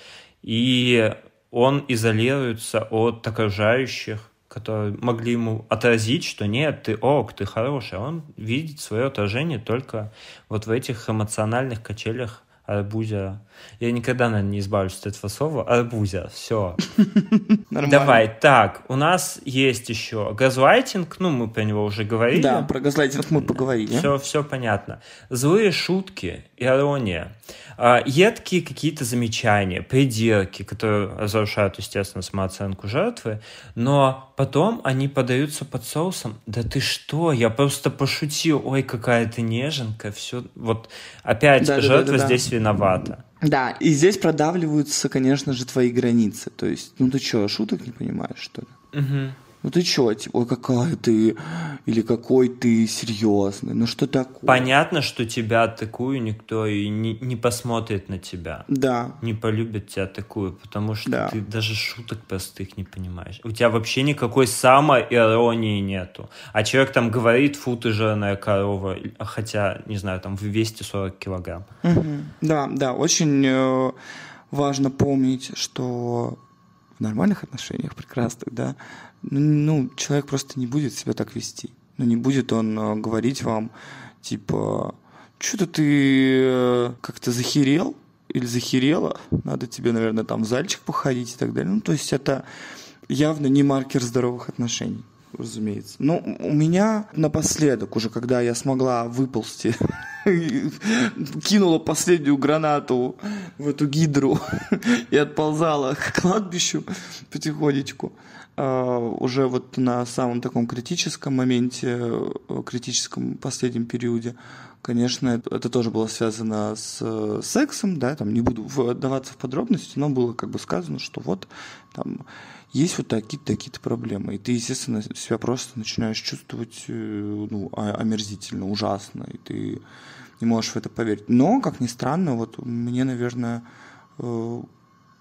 и он изолируется от окружающих, которые могли ему отразить, что нет, ты ок, ты хороший. Он видит свое отражение только вот в этих эмоциональных качелях арбузера. Я никогда, наверное, не избавлюсь от этого слова. Арбузер, все. (laughs) Давай, так, у нас есть еще газлайтинг, ну, мы про него уже говорили.
Да, про газлайтинг мы поговорили.
Все, все понятно. Злые шутки, ирония. А, едкие какие-то замечания, придирки, которые разрушают, естественно, самооценку жертвы, но потом они подаются под соусом. Да ты что, я просто пошутил, ой, какая ты неженка, все. Вот опять да, жертва да, да, да, здесь виновата.
Да, и здесь продавливаются, конечно же, твои границы. То есть, ну ты что, шуток не понимаешь, что ли?
Угу
ну ты чё, типа, ой, какая ты, или какой ты серьезный, ну что такое?
Понятно, что тебя такую никто и не, не посмотрит на тебя.
Да.
Не полюбит тебя такую, потому что да. ты даже шуток простых не понимаешь. У тебя вообще никакой самоиронии нету. А человек там говорит, фу, ты жирная корова, хотя, не знаю, там в 240 килограмм.
Угу. Да, да, очень э, важно помнить, что в нормальных отношениях, прекрасных, да, ну, человек просто не будет себя так вести. Ну, не будет он э, говорить вам, типа, что-то ты э, как-то захерел или захерела, надо тебе, наверное, там в зальчик походить и так далее. Ну, то есть это явно не маркер здоровых отношений разумеется. Но ну, у меня напоследок, уже когда я смогла выползти, (laughs) кинула последнюю гранату в эту гидру (laughs) и отползала к кладбищу потихонечку, уже вот на самом таком критическом моменте, э, критическом последнем периоде, конечно, это, это тоже было связано с э, сексом, да, там не буду вдаваться в подробности, но было как бы сказано, что вот там есть вот такие-то такие проблемы, и ты, естественно, себя просто начинаешь чувствовать э, ну, омерзительно, ужасно, и ты не можешь в это поверить. Но, как ни странно, вот мне, наверное,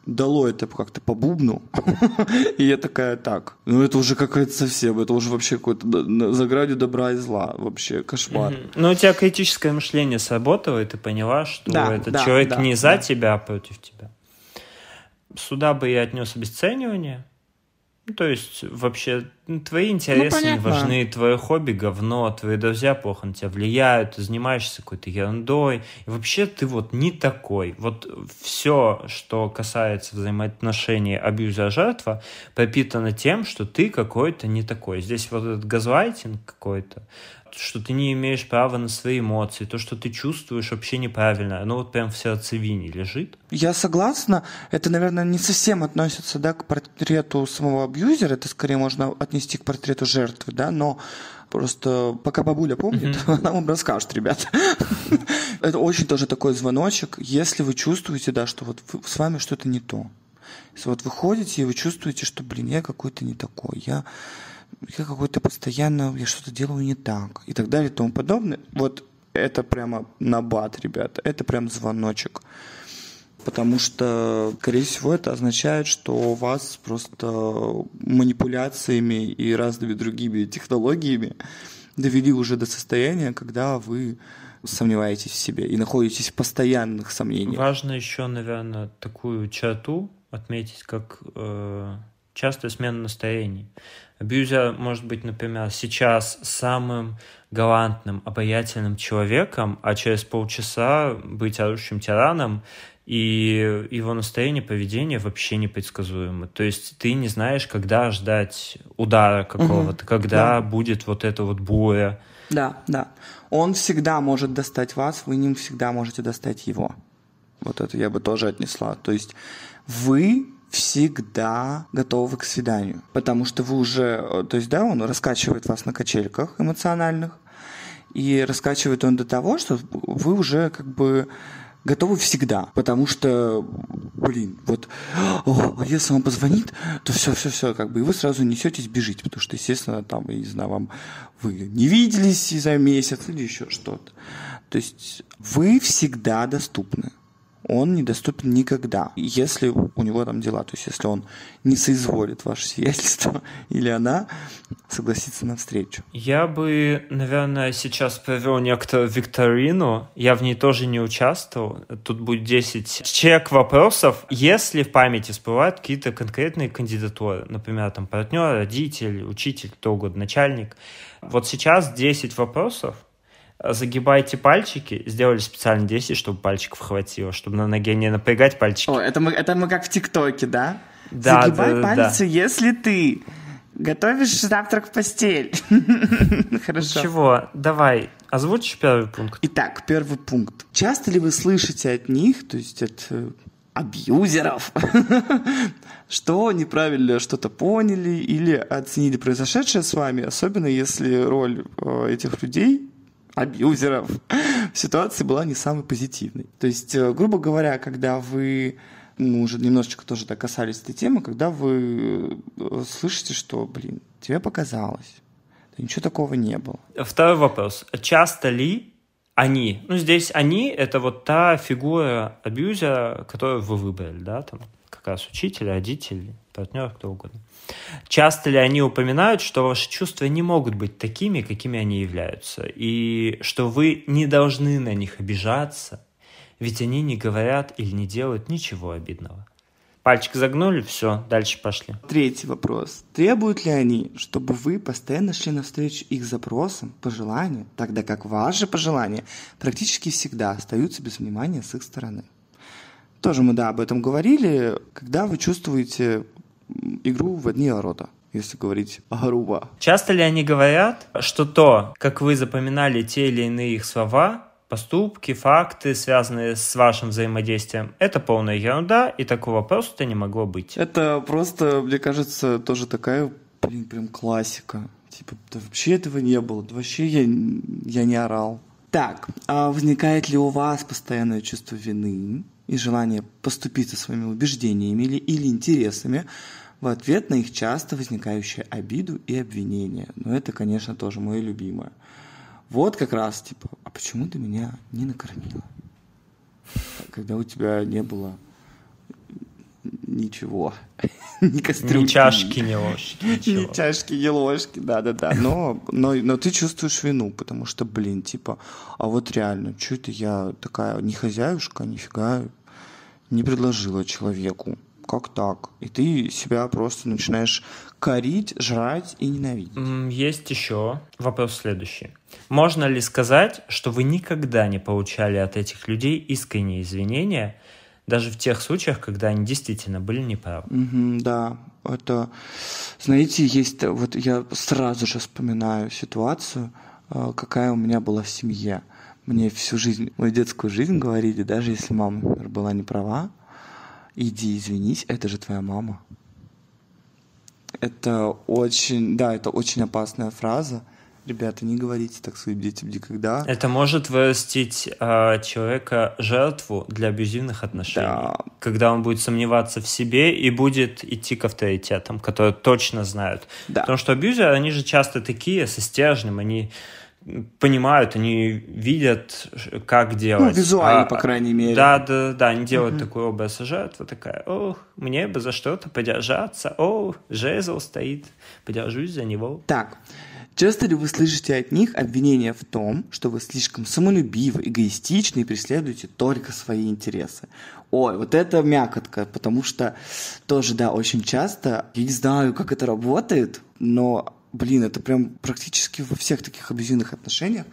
дало это как-то по бубну. (laughs) и я такая, так, ну это уже какая-то совсем, это уже вообще какой-то за градью добра и зла, вообще кошмар.
Ну у тебя критическое мышление сработало, и ты поняла, что этот человек не за тебя, а против тебя. Сюда бы я отнес обесценивание, ну, то есть, вообще, ну, твои интересы ну, не важны, твое хобби говно, твои друзья плохо на тебя влияют, ты занимаешься какой-то ерундой, и вообще ты вот не такой. Вот все, что касается взаимоотношений абьюза-жертва, пропитано тем, что ты какой-то не такой. Здесь вот этот газлайтинг какой-то, что ты не имеешь права на свои эмоции, то, что ты чувствуешь, вообще неправильно. Оно вот прям в сердцевине лежит.
Я согласна. Это, наверное, не совсем относится да, к портрету самого абьюзера. Это скорее можно отнести к портрету жертвы, да, но Просто пока бабуля помнит, mm-hmm. (laughs) она вам расскажет, ребят. (laughs) Это очень тоже такой звоночек, если вы чувствуете, да, что вот с вами что-то не то. Если вот вы ходите, и вы чувствуете, что, блин, я какой-то не такой, я я какой-то постоянно, я что-то делаю не так, и так далее, и тому подобное. Вот это прямо набат, ребята, это прям звоночек. Потому что, скорее всего, это означает, что вас просто манипуляциями и разными другими технологиями довели уже до состояния, когда вы сомневаетесь в себе и находитесь в постоянных сомнениях.
Важно еще, наверное, такую черту отметить, как э, частая смена настроений. Абьюзер может быть, например, сейчас самым галантным, обаятельным человеком, а через полчаса быть орущим тираном, и его настроение, поведение вообще непредсказуемо. То есть ты не знаешь, когда ждать удара какого-то, угу, когда да. будет вот эта вот буря.
Да, да. Он всегда может достать вас, вы не всегда можете достать его. Вот это я бы тоже отнесла. То есть вы всегда готовы к свиданию. Потому что вы уже, э, то есть, да, он раскачивает вас на качельках эмоциональных, и раскачивает он до того, что вы уже как бы готовы всегда, потому что, блин, вот, о, а если он позвонит, то все, все, все, как бы, и вы сразу несетесь бежите, потому что, естественно, там, я не знаю, вам вы не виделись за месяц или еще что-то. То есть вы всегда доступны он недоступен никогда, если у него там дела. То есть, если он не соизволит ваше сиятельство (laughs) или она согласится на встречу.
Я бы, наверное, сейчас провел некоторую викторину. Я в ней тоже не участвовал. Тут будет 10 чек вопросов. Если в памяти всплывают какие-то конкретные кандидатуры, например, там партнер, родитель, учитель, кто угодно, начальник. Вот сейчас 10 вопросов, загибайте пальчики, сделали специально 10, чтобы пальчиков хватило, чтобы на ноге не напрягать пальчики.
О, это мы, это мы как в ТикТоке, да?
Да,
Загибай
да,
пальцы,
да.
если ты готовишь завтрак в постель. (laughs) Хорошо.
Чего? Давай, озвучишь первый пункт?
Итак, первый пункт. Часто ли вы слышите от них, то есть от э, абьюзеров, (laughs) что неправильно что-то поняли или оценили произошедшее с вами, особенно если роль э, этих людей абьюзеров (laughs) в ситуации была не самой позитивной. То есть, э, грубо говоря, когда вы мы уже немножечко тоже так касались этой темы, когда вы э, слышите, что, блин, тебе показалось, ничего такого не было.
Второй вопрос. Часто ли они, ну здесь они, это вот та фигура абьюзера, которую вы выбрали, да, там как раз учитель, родитель, партнер, кто угодно. Часто ли они упоминают, что ваши чувства не могут быть такими, какими они являются, и что вы не должны на них обижаться, ведь они не говорят или не делают ничего обидного. Пальчик загнули, все, дальше пошли.
Третий вопрос. Требуют ли они, чтобы вы постоянно шли навстречу их запросам, пожеланиям, тогда как ваши пожелания практически всегда остаются без внимания с их стороны? Тоже мы, да, об этом говорили, когда вы чувствуете игру в одни ворота, если говорить грубо.
Часто ли они говорят, что то, как вы запоминали те или иные их слова, поступки, факты, связанные с вашим взаимодействием, это полная ерунда, и такого просто не могло быть.
Это просто, мне кажется, тоже такая, блин, прям классика. Типа, да вообще этого не было, да вообще я, я не орал. Так, а возникает ли у вас постоянное чувство вины и желание поступить со своими убеждениями или, или интересами в ответ на их часто возникающие обиду и обвинения? Но это, конечно, тоже мое любимое. Вот как раз, типа, а почему ты меня не накормила? Когда у тебя не было ничего. (laughs) ни кастрюльки.
Ни чашки, ни ложки. (laughs)
Ни чашки, ни ложки, да-да-да. Но, но, но ты чувствуешь вину, потому что, блин, типа, а вот реально, что это я такая не хозяюшка, нифига не предложила человеку? Как так? И ты себя просто начинаешь корить, жрать и ненавидеть.
Есть еще вопрос следующий. Можно ли сказать, что вы никогда не получали от этих людей искренние извинения, даже в тех случаях, когда они действительно были неправы?
Угу, да, это, знаете, есть, вот я сразу же вспоминаю ситуацию, какая у меня была в семье. Мне всю жизнь, мою детскую жизнь говорили, даже если мама, например, была не права, иди извинись, это же твоя мама. Это очень, да, это очень опасная фраза. Ребята, не говорите так своим детям никогда.
Это может вырастить э, человека жертву для абьюзивных отношений.
Да.
Когда он будет сомневаться в себе и будет идти к авторитетам, которые точно знают.
Да.
Потому что абьюзеры, они же часто такие, со стержнем, они понимают, они видят, как делать.
Ну, визуально, а, по крайней мере.
Да, да, да, они делают uh-huh. такой образ жертвы, такая, ох, мне бы за что-то подержаться, о, жезл стоит, подержусь за него.
Так, часто ли вы слышите от них обвинения в том, что вы слишком самолюбивы, эгоистичны и преследуете только свои интересы? Ой, вот это мякотка, потому что тоже, да, очень часто, я не знаю, как это работает, но блин, это прям практически во всех таких абьюзивных отношениях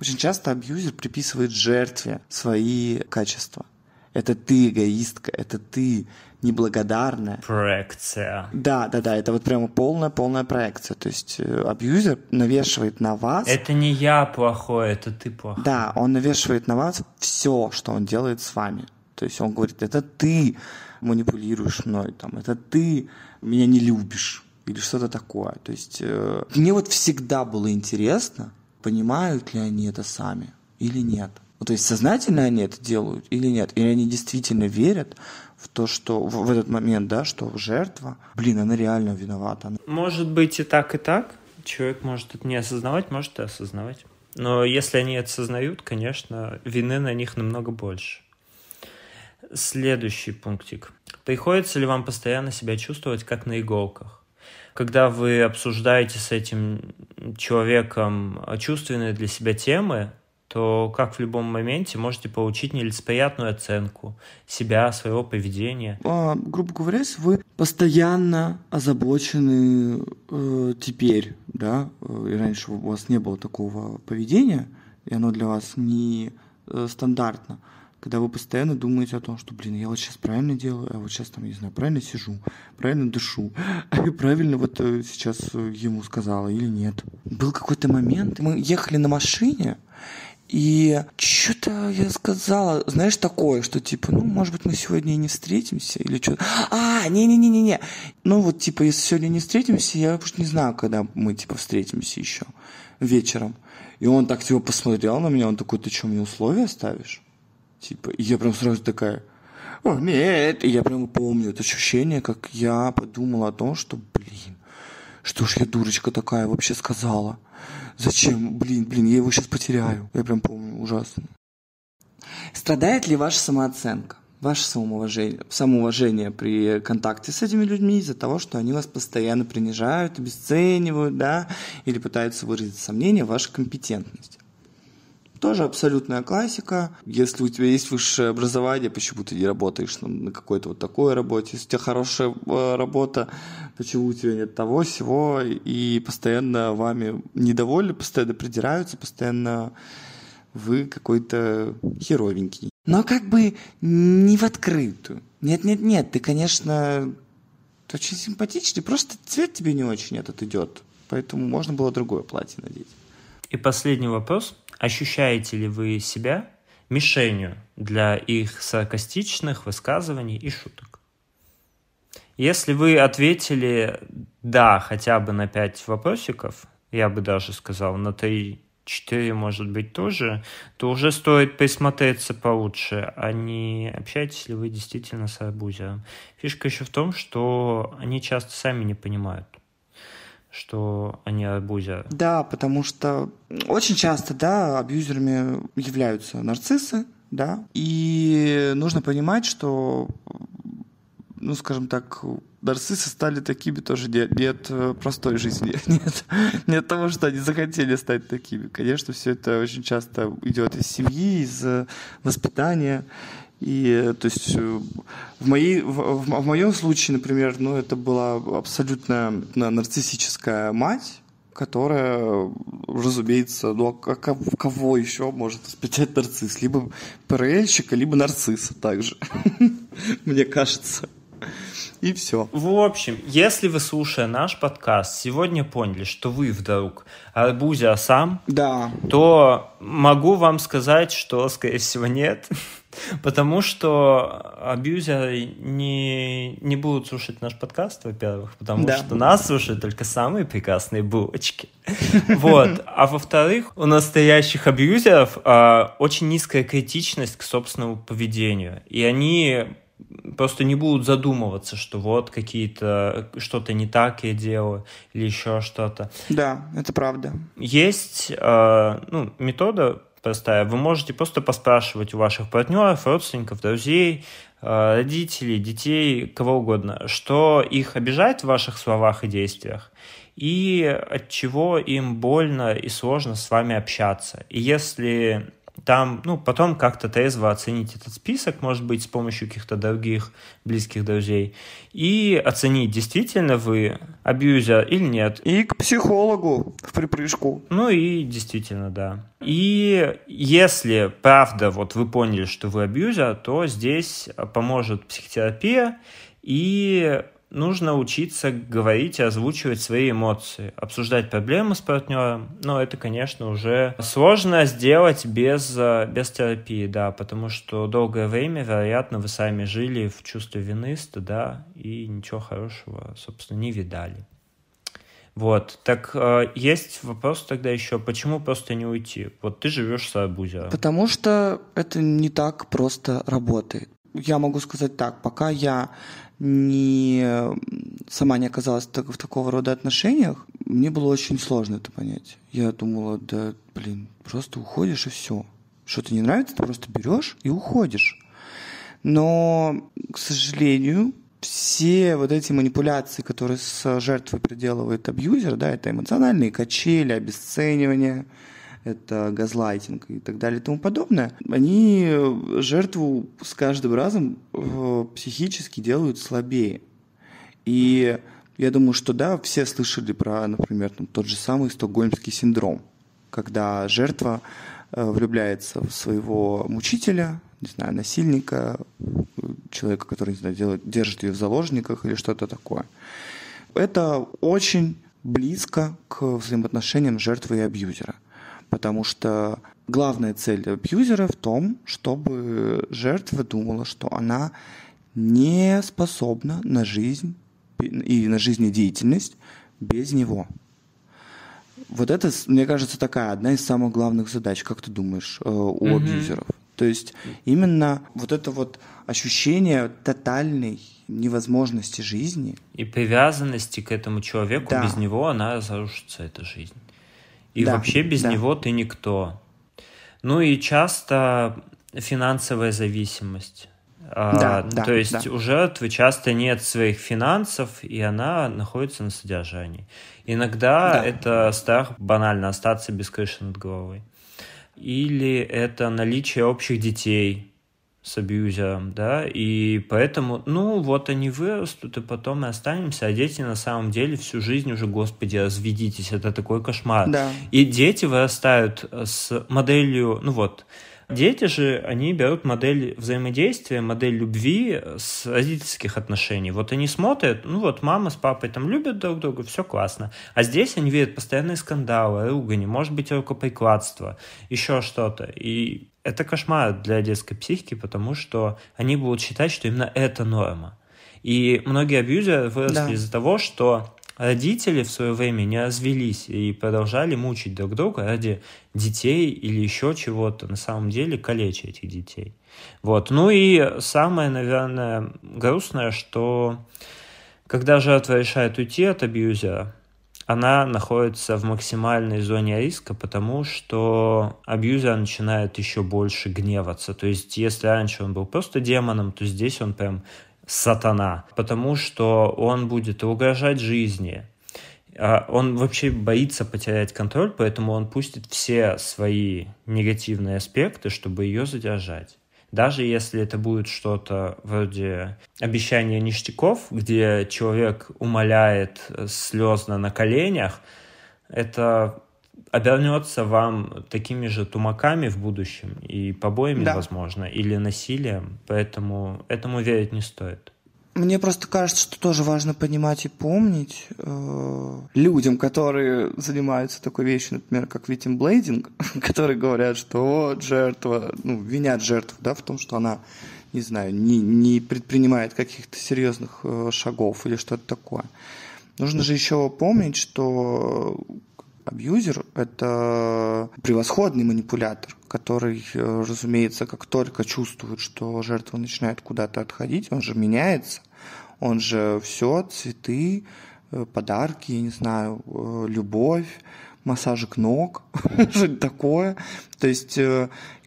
очень часто абьюзер приписывает жертве свои качества. Это ты эгоистка, это ты неблагодарная.
Проекция.
Да, да, да, это вот прямо полная-полная проекция. То есть э, абьюзер навешивает на вас...
Это не я плохой, это ты плохой.
Да, он навешивает на вас все, что он делает с вами. То есть он говорит, это ты манипулируешь мной, там, это ты меня не любишь или что-то такое. То есть э, мне вот всегда было интересно, понимают ли они это сами или нет. Ну, то есть сознательно они это делают или нет, или они действительно верят в то, что в, в этот момент, да, что жертва, блин, она реально виновата.
Может быть и так, и так. Человек может это не осознавать, может и осознавать. Но если они это осознают, конечно, вины на них намного больше. Следующий пунктик. Приходится ли вам постоянно себя чувствовать как на иголках? Когда вы обсуждаете с этим человеком чувственные для себя темы, то, как в любом моменте, можете получить нелицеприятную оценку себя, своего поведения.
А, грубо говоря, если вы постоянно озабочены э, теперь, да, и раньше у вас не было такого поведения, и оно для вас не э, стандартно, когда вы постоянно думаете о том, что, блин, я вот сейчас правильно делаю, а вот сейчас там, не знаю, правильно сижу, правильно дышу, (laughs) и правильно вот э, сейчас э, ему сказала или нет. Был какой-то момент, мы ехали на машине, и что-то я сказала, знаешь, такое, что типа, ну, может быть, мы сегодня и не встретимся, или что А, не-не-не-не-не. Ну, вот, типа, если сегодня не встретимся, я уж не знаю, когда мы, типа, встретимся еще вечером. И он так, типа, посмотрел на меня, он такой, ты что, мне условия ставишь? Типа, я прям сразу такая, о, нет. И я прям помню это ощущение, как я подумала о том, что, блин, что ж я дурочка такая вообще сказала. Зачем? Блин, блин, я его сейчас потеряю. Я прям помню, ужасно. Страдает ли ваша самооценка? Ваше самоуважение, самоуважение при контакте с этими людьми из-за того, что они вас постоянно принижают, обесценивают, да, или пытаются выразить сомнения в вашей компетентности. Тоже абсолютная классика. Если у тебя есть высшее образование, почему ты не работаешь на, какой-то вот такой работе? Если у тебя хорошая э, работа, почему у тебя нет того, всего? И постоянно вами недовольны, постоянно придираются, постоянно вы какой-то херовенький. Но как бы не в открытую. Нет-нет-нет, ты, конечно, очень симпатичный, просто цвет тебе не очень этот идет. Поэтому можно было другое платье надеть.
И последний вопрос. Ощущаете ли вы себя мишенью для их саркастичных высказываний и шуток? Если вы ответили «да» хотя бы на 5 вопросиков, я бы даже сказал на 3 4, может быть, тоже, то уже стоит присмотреться получше, а не общаетесь ли вы действительно с абузером. Фишка еще в том, что они часто сами не понимают что они абузят.
Да, потому что очень часто, да, абьюзерами являются нарциссы, да, и нужно понимать, что, ну, скажем так, нарциссы стали такими тоже не, не от э, простой жизни, (laughs) нет, не от того, что они захотели стать такими. Конечно, все это очень часто идет из семьи, из э, воспитания, и то есть э, в, моей, в, в моем случае, например, ну, это была абсолютно нарциссическая мать, которая, разумеется, ну а кого еще может воспитать нарцисс? Либо ПРЛьщика, либо нарцисса также, (laughs) мне кажется. И все.
В общем, если вы, слушая наш подкаст, сегодня поняли, что вы вдруг арбузя сам,
да.
то могу вам сказать, что, скорее всего, нет. (laughs) Потому что абьюзеры не, не будут слушать наш подкаст, во-первых, потому да. что нас слушают только самые прекрасные булочки. Вот. А во-вторых, у настоящих абьюзеров а, очень низкая критичность к собственному поведению. И они просто не будут задумываться, что вот какие-то что-то не так я делаю или еще что-то.
Да, это правда.
Есть э, ну, метода простая. Вы можете просто поспрашивать у ваших партнеров, родственников, друзей, э, родителей, детей, кого угодно, что их обижает в ваших словах и действиях, и от чего им больно и сложно с вами общаться. И если там, ну, потом как-то трезво оценить этот список, может быть, с помощью каких-то других близких друзей, и оценить, действительно вы абьюзер или нет.
И к психологу в припрыжку.
Ну и действительно, да. И если правда вот вы поняли, что вы абьюзер, то здесь поможет психотерапия и нужно учиться говорить и озвучивать свои эмоции, обсуждать проблемы с партнером, но это, конечно, уже сложно сделать без, э, без терапии, да, потому что долгое время, вероятно, вы сами жили в чувстве вины, стыда и ничего хорошего, собственно, не видали. Вот, так э, есть вопрос тогда еще, почему просто не уйти? Вот ты живешь с абузером.
Потому что это не так просто работает. Я могу сказать так, пока я не, сама не оказалась в такого рода отношениях, мне было очень сложно это понять. Я думала, да, блин, просто уходишь и все. Что-то не нравится, ты просто берешь и уходишь. Но, к сожалению, все вот эти манипуляции, которые с жертвой проделывает абьюзер, да, это эмоциональные качели, обесценивание, это газлайтинг и так далее и тому подобное, они жертву с каждым разом э, психически делают слабее. И я думаю, что да, все слышали про, например, там, тот же самый стокгольмский синдром, когда жертва э, влюбляется в своего мучителя, не знаю, насильника, человека, который, не знаю, делает, держит ее в заложниках или что-то такое. Это очень близко к взаимоотношениям жертвы и абьюзера. Потому что главная цель абьюзера в том, чтобы жертва думала, что она не способна на жизнь и на жизнедеятельность без него. Вот это, мне кажется, такая одна из самых главных задач, как ты думаешь, э, у mm-hmm. абьюзеров. То есть именно вот это вот ощущение тотальной невозможности жизни.
И привязанности к этому человеку, да. без него она разрушится, эта жизнь. И да, вообще без да. него ты никто. Ну и часто финансовая зависимость. Да, а, да, то есть да. у жертвы часто нет своих финансов, и она находится на содержании. Иногда да. это страх банально остаться без крыши над головой. Или это наличие общих детей с абьюзером, да, и поэтому, ну, вот они вырастут, и потом мы останемся, а дети на самом деле всю жизнь уже, господи, разведитесь, это такой кошмар.
Да.
И дети вырастают с моделью, ну вот, Дети же, они берут модель взаимодействия, модель любви с родительских отношений. Вот они смотрят, ну вот мама с папой там любят друг друга, все классно. А здесь они видят постоянные скандалы, ругани, может быть, рукоприкладство, еще что-то. И это кошмар для детской психики, потому что они будут считать, что именно это норма. И многие абьюзеры выросли да. из-за того, что родители в свое время не развелись и продолжали мучить друг друга ради детей или еще чего-то, на самом деле калеча этих детей. Вот. Ну и самое, наверное, грустное, что когда жертва решает уйти от абьюзера, она находится в максимальной зоне риска, потому что абьюзер начинает еще больше гневаться. То есть, если раньше он был просто демоном, то здесь он прям сатана, потому что он будет угрожать жизни. А он вообще боится потерять контроль, поэтому он пустит все свои негативные аспекты, чтобы ее задержать. Даже если это будет что-то вроде обещания ништяков, где человек умоляет слезно на коленях, это обернется вам такими же тумаками в будущем и побоями, да. возможно, или насилием, поэтому этому верить не стоит.
Мне просто кажется, что тоже важно понимать и помнить э, людям, которые занимаются такой вещью, например, как витимблейдинг, (laughs) которые говорят, что вот жертва, ну, винят жертву, да, в том, что она, не знаю, не, не предпринимает каких-то серьезных э, шагов или что-то такое. Нужно же еще помнить, что Абьюзер — это превосходный манипулятор, который, э, разумеется, как только чувствует, что жертва начинает куда-то отходить, он же меняется, он же все, цветы, э, подарки, я не знаю, э, любовь, массажик ног, (laughs) что-то такое. То есть,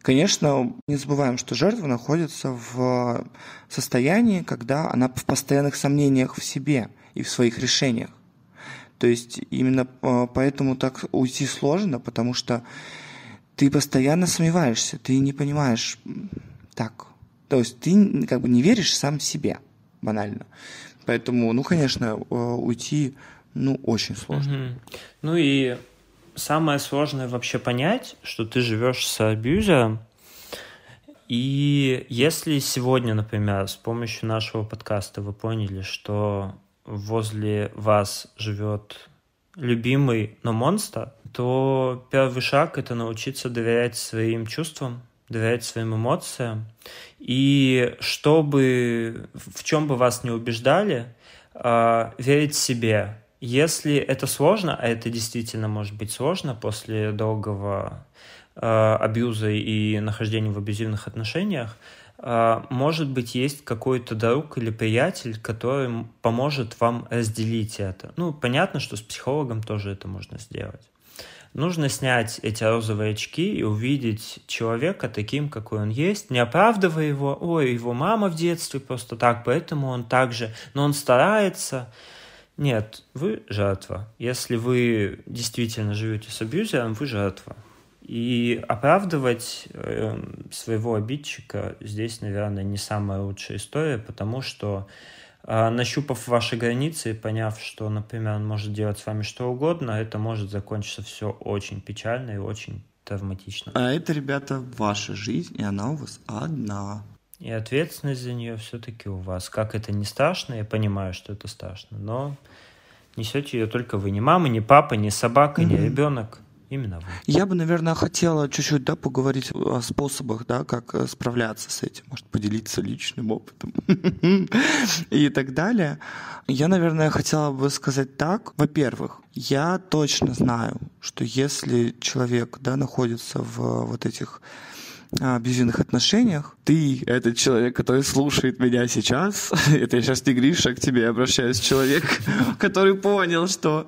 конечно, не забываем, что жертва находится в состоянии, когда она в постоянных сомнениях в себе и в своих решениях. То есть именно а, поэтому так уйти сложно, потому что ты постоянно сомневаешься, ты не понимаешь так. То есть ты как бы не веришь сам себе, банально. Поэтому, ну, конечно, а, уйти, ну, очень сложно.
Ну и самое сложное вообще понять, что ты живешь с абьюзером, и если сегодня, например, с помощью нашего подкаста вы поняли, что возле вас живет любимый, но монстр, то первый шаг — это научиться доверять своим чувствам, доверять своим эмоциям. И чтобы, в чем бы вас не убеждали, э, верить себе. Если это сложно, а это действительно может быть сложно после долгого э, абьюза и нахождения в абьюзивных отношениях, а, может быть, есть какой-то друг или приятель, который поможет вам разделить это. Ну, понятно, что с психологом тоже это можно сделать. Нужно снять эти розовые очки и увидеть человека таким, какой он есть, не оправдывая его, ой, его мама в детстве просто так, поэтому он так же, но он старается. Нет, вы жертва. Если вы действительно живете с абьюзером, вы жертва. И оправдывать э, своего обидчика здесь, наверное, не самая лучшая история, потому что э, нащупав ваши границы и поняв, что, например, он может делать с вами что угодно, это может закончиться все очень печально и очень травматично.
А это, ребята, ваша жизнь, и она у вас одна.
И ответственность за нее все-таки у вас. Как это не страшно, я понимаю, что это страшно, но несете ее только вы. Не мама, не папа, не собака, mm-hmm. не ребенок. Именно вы.
Я бы, наверное, хотела чуть-чуть да, поговорить о способах, да, как э, справляться с этим, может, поделиться личным опытом (laughs) и так далее. Я, наверное, хотела бы сказать так. Во-первых, я точно знаю, что если человек да, находится в вот этих абьюзивных отношениях. Ты — этот человек, который слушает меня сейчас. (laughs) Это я сейчас не Гриша, к тебе обращаюсь, человек, (laughs) который понял, что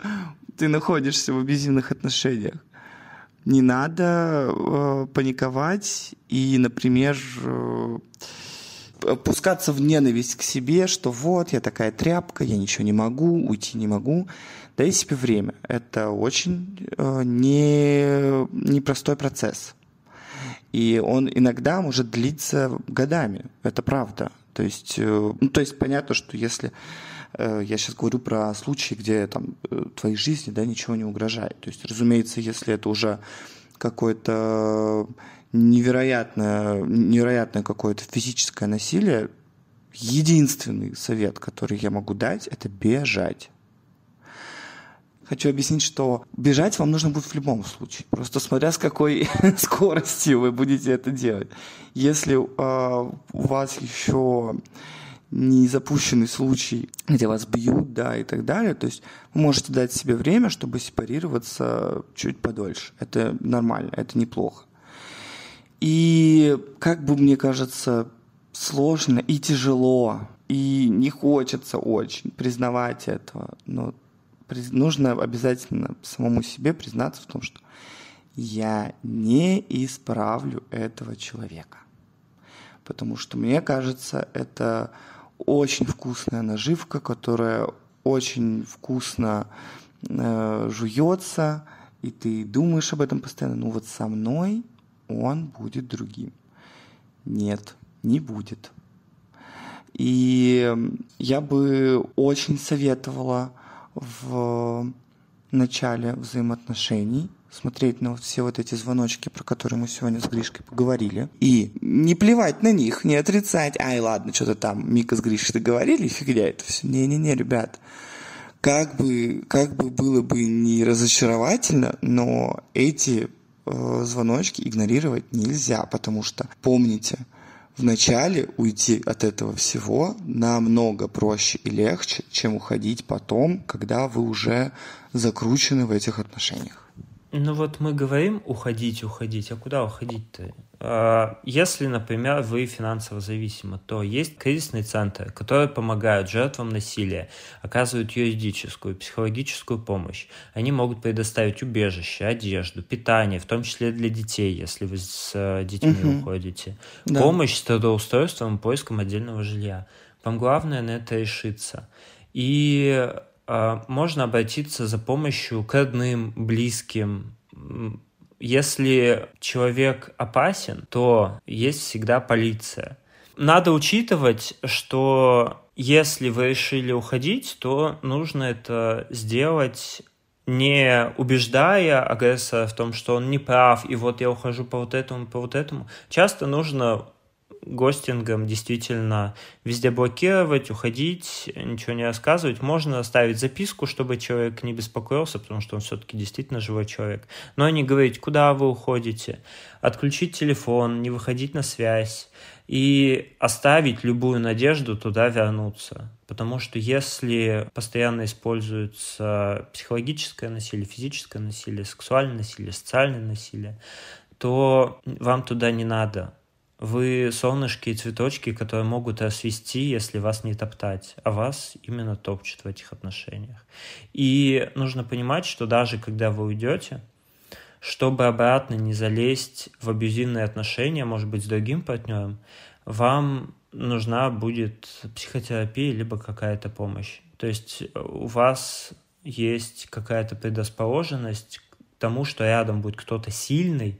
ты находишься в абьюзивных отношениях. Не надо э, паниковать и, например, э, пускаться в ненависть к себе, что вот, я такая тряпка, я ничего не могу, уйти не могу. Дай себе время. Это очень э, не, непростой процесс. И он иногда может длиться годами. Это правда. То есть, э, ну, то есть понятно, что если я сейчас говорю про случаи, где там э, твоей жизни да, ничего не угрожает. То есть, разумеется, если это уже какое-то невероятное, невероятное какое-то физическое насилие, единственный совет, который я могу дать, это бежать. Хочу объяснить, что бежать вам нужно будет в любом случае. Просто смотря с какой (laughs) скоростью вы будете это делать. Если э, у вас еще не запущенный случай, где вас бьют, да, и так далее, то есть вы можете дать себе время, чтобы сепарироваться чуть подольше. Это нормально, это неплохо. И как бы мне кажется, сложно и тяжело, и не хочется очень признавать этого, но нужно обязательно самому себе признаться в том, что я не исправлю этого человека. Потому что мне кажется, это очень вкусная наживка, которая очень вкусно э, жуется, и ты думаешь об этом постоянно. Ну вот со мной он будет другим. Нет, не будет. И я бы очень советовала в начале взаимоотношений, смотреть на вот все вот эти звоночки, про которые мы сегодня с Гришкой поговорили, и не плевать на них, не отрицать, ай, ладно, что-то там Мика с Гришей договорили, фигня это все. Не-не-не, ребят, как бы, как бы было бы не разочаровательно, но эти э, звоночки игнорировать нельзя, потому что помните, вначале уйти от этого всего намного проще и легче, чем уходить потом, когда вы уже закручены в этих отношениях.
Ну вот мы говорим уходить, уходить, а куда уходить-то? А, если, например, вы финансово зависимы, то есть кризисные центры, которые помогают жертвам насилия, оказывают юридическую, психологическую помощь. Они могут предоставить убежище, одежду, питание, в том числе для детей, если вы с э, детьми угу. уходите. Да. Помощь с трудоустройством и поиском отдельного жилья. Вам главное на это решиться. И можно обратиться за помощью к родным, близким. Если человек опасен, то есть всегда полиция. Надо учитывать, что если вы решили уходить, то нужно это сделать не убеждая агрессора в том, что он не прав, и вот я ухожу по вот этому, по вот этому. Часто нужно гостингом действительно везде блокировать, уходить, ничего не рассказывать. Можно оставить записку, чтобы человек не беспокоился, потому что он все-таки действительно живой человек. Но не говорить, куда вы уходите, отключить телефон, не выходить на связь и оставить любую надежду туда вернуться. Потому что если постоянно используется психологическое насилие, физическое насилие, сексуальное насилие, социальное насилие, то вам туда не надо. Вы солнышки и цветочки, которые могут освести, если вас не топтать, а вас именно топчут в этих отношениях. И нужно понимать, что даже когда вы уйдете, чтобы обратно не залезть в абьюзивные отношения, может быть, с другим партнером, вам нужна будет психотерапия либо какая-то помощь. То есть у вас есть какая-то предрасположенность к тому, что рядом будет кто-то сильный,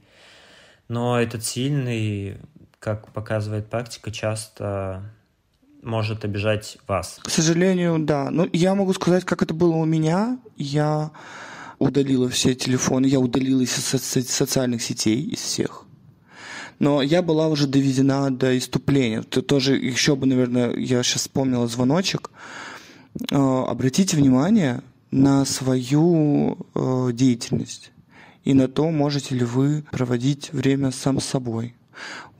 но этот сильный как показывает практика, часто может обижать вас.
К сожалению, да. Ну, я могу сказать, как это было у меня. Я удалила все телефоны, я удалила из социальных сетей, из всех. Но я была уже доведена до иступления. Это тоже еще бы, наверное, я сейчас вспомнила звоночек. Э, обратите внимание на свою э, деятельность и на то, можете ли вы проводить время сам с собой.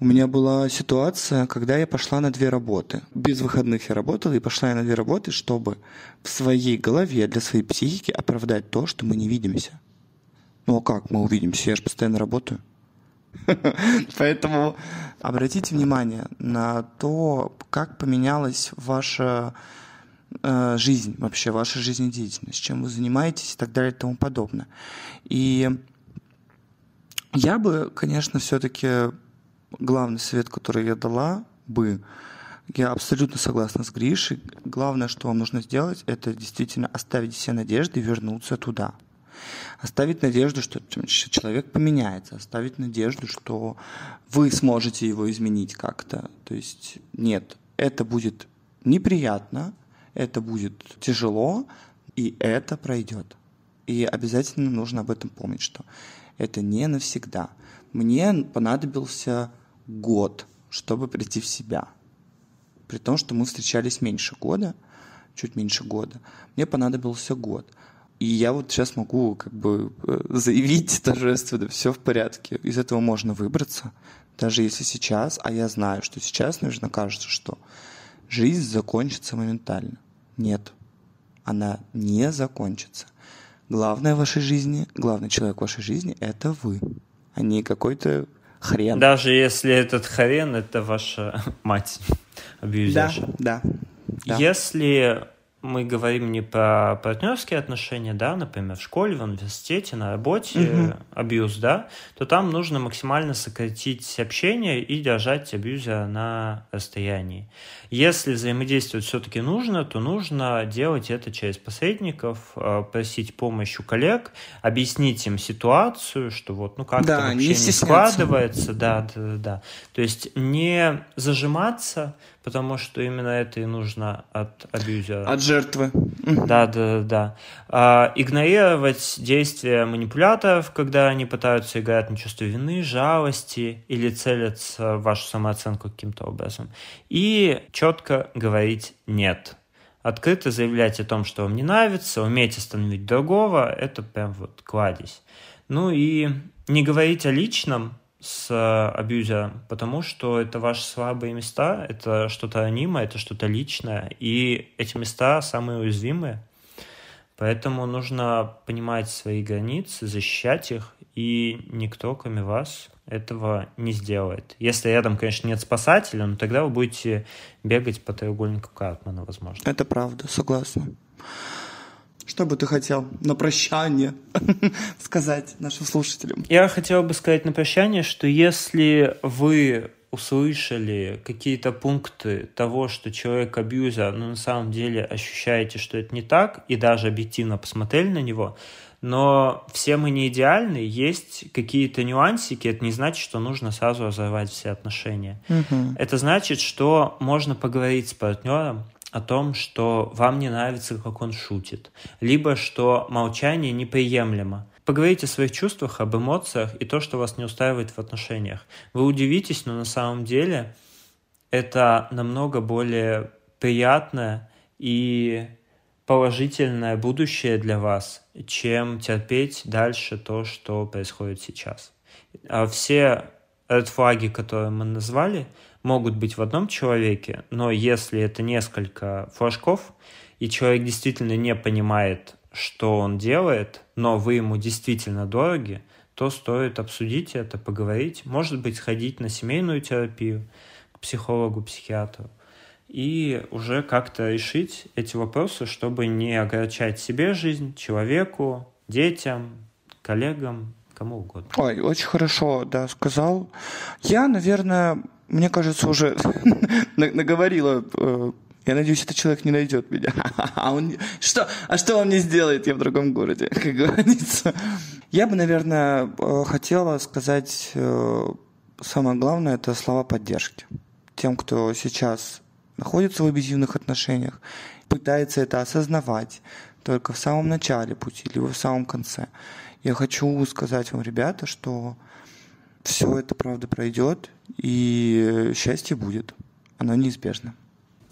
У меня была ситуация, когда я пошла на две работы. Без выходных я работала, и пошла я на две работы, чтобы в своей голове, для своей психики оправдать то, что мы не видимся. Ну а как мы увидимся? Я же постоянно работаю. (laughs) Поэтому обратите внимание на то, как поменялась ваша э, жизнь, вообще ваша жизнедеятельность, чем вы занимаетесь и так далее и тому подобное. И я бы, конечно, все-таки главный совет, который я дала бы, я абсолютно согласна с Гришей. Главное, что вам нужно сделать, это действительно оставить все надежды и вернуться туда – оставить надежду, что человек поменяется, оставить надежду, что вы сможете его изменить как-то. То есть нет, это будет неприятно, это будет тяжело, и это пройдет. И обязательно нужно об этом помнить, что это не навсегда. Мне понадобился год, чтобы прийти в себя. При том, что мы встречались меньше года, чуть меньше года, мне понадобился год. И я вот сейчас могу как бы э, заявить торжественно, все в порядке. Из этого можно выбраться, даже если сейчас, а я знаю, что сейчас, наверное, кажется, что жизнь закончится моментально. Нет, она не закончится. Главное в вашей жизни, главный человек в вашей жизни – это вы, а не какой-то хрен.
Даже если этот хрен – это ваша (laughs) мать, (laughs) абьюзерша.
Да, да. да.
Если мы говорим не про партнерские отношения, да, например, в школе, в университете, на работе, угу. абьюз, да, то там нужно максимально сократить общение и держать абьюзера на расстоянии. Если взаимодействовать все-таки нужно, то нужно делать это через посредников, э, просить помощь у коллег, объяснить им ситуацию, что вот, ну, как-то да, вообще не, не складывается, да, да, да. То есть не зажиматься, потому что именно это и нужно от абьюзера.
От жертвы.
Да, да, да. А, игнорировать действия манипуляторов, когда они пытаются играть на чувство вины, жалости или целятся в вашу самооценку каким-то образом. И четко говорить «нет». Открыто заявлять о том, что вам не нравится, уметь остановить другого, это прям вот кладезь. Ну и не говорить о личном, с э, абьюзером, потому что это ваши слабые места, это что-то анимое, это что-то личное, и эти места самые уязвимые. Поэтому нужно понимать свои границы, защищать их, и никто, кроме вас, этого не сделает. Если рядом, конечно, нет спасателя, но тогда вы будете бегать по треугольнику Картмана, возможно.
Это правда, согласна. Что бы ты хотел на прощание (laughs) сказать нашим слушателям?
Я хотел бы сказать на прощание, что если вы услышали какие-то пункты того, что человек абьюзер, но на самом деле ощущаете, что это не так, и даже объективно посмотрели на него, но все мы не идеальны, есть какие-то нюансики, это не значит, что нужно сразу разорвать все отношения. Угу. Это значит, что можно поговорить с партнером, о том, что вам не нравится, как он шутит, либо что молчание неприемлемо. Поговорите о своих чувствах, об эмоциях и то, что вас не устраивает в отношениях. Вы удивитесь, но на самом деле это намного более приятное и положительное будущее для вас, чем терпеть дальше то, что происходит сейчас. А все red которые мы назвали, могут быть в одном человеке, но если это несколько флажков, и человек действительно не понимает, что он делает, но вы ему действительно дороги, то стоит обсудить это, поговорить, может быть, сходить на семейную терапию, к психологу, психиатру, и уже как-то решить эти вопросы, чтобы не огорчать себе жизнь, человеку, детям, коллегам, кому угодно.
Ой, очень хорошо, да, сказал. Я, наверное, мне кажется, уже (laughs) наговорила. Э, я надеюсь, этот человек не найдет меня. (laughs) А, он, что, а что он мне сделает? Я в другом городе, (laughs) как говорится. Я бы, наверное, э, хотела сказать э, самое главное, это слова поддержки. Тем, кто сейчас находится в абьюзивных отношениях, пытается это осознавать, только в самом начале пути, либо в самом конце. Я хочу сказать вам, ребята, что все это правда пройдет, и счастье будет. Оно неизбежно.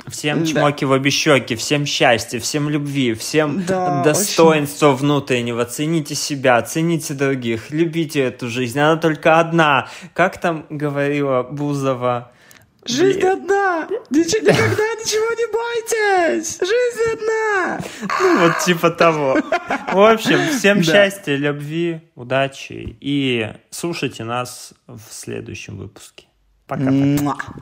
Всем да. чмоки в обе щеки, всем счастья, всем любви, всем да, достоинства очень... внутреннего. Цените себя, цените других, любите эту жизнь. Она только одна. Как там говорила Бузова?
Жизнь Блин. одна! Ничего, никогда ничего не бойтесь! Жизнь одна!
Ну, вот типа того. В общем, всем счастья, любви, удачи и слушайте нас в следующем выпуске. Пока-пока.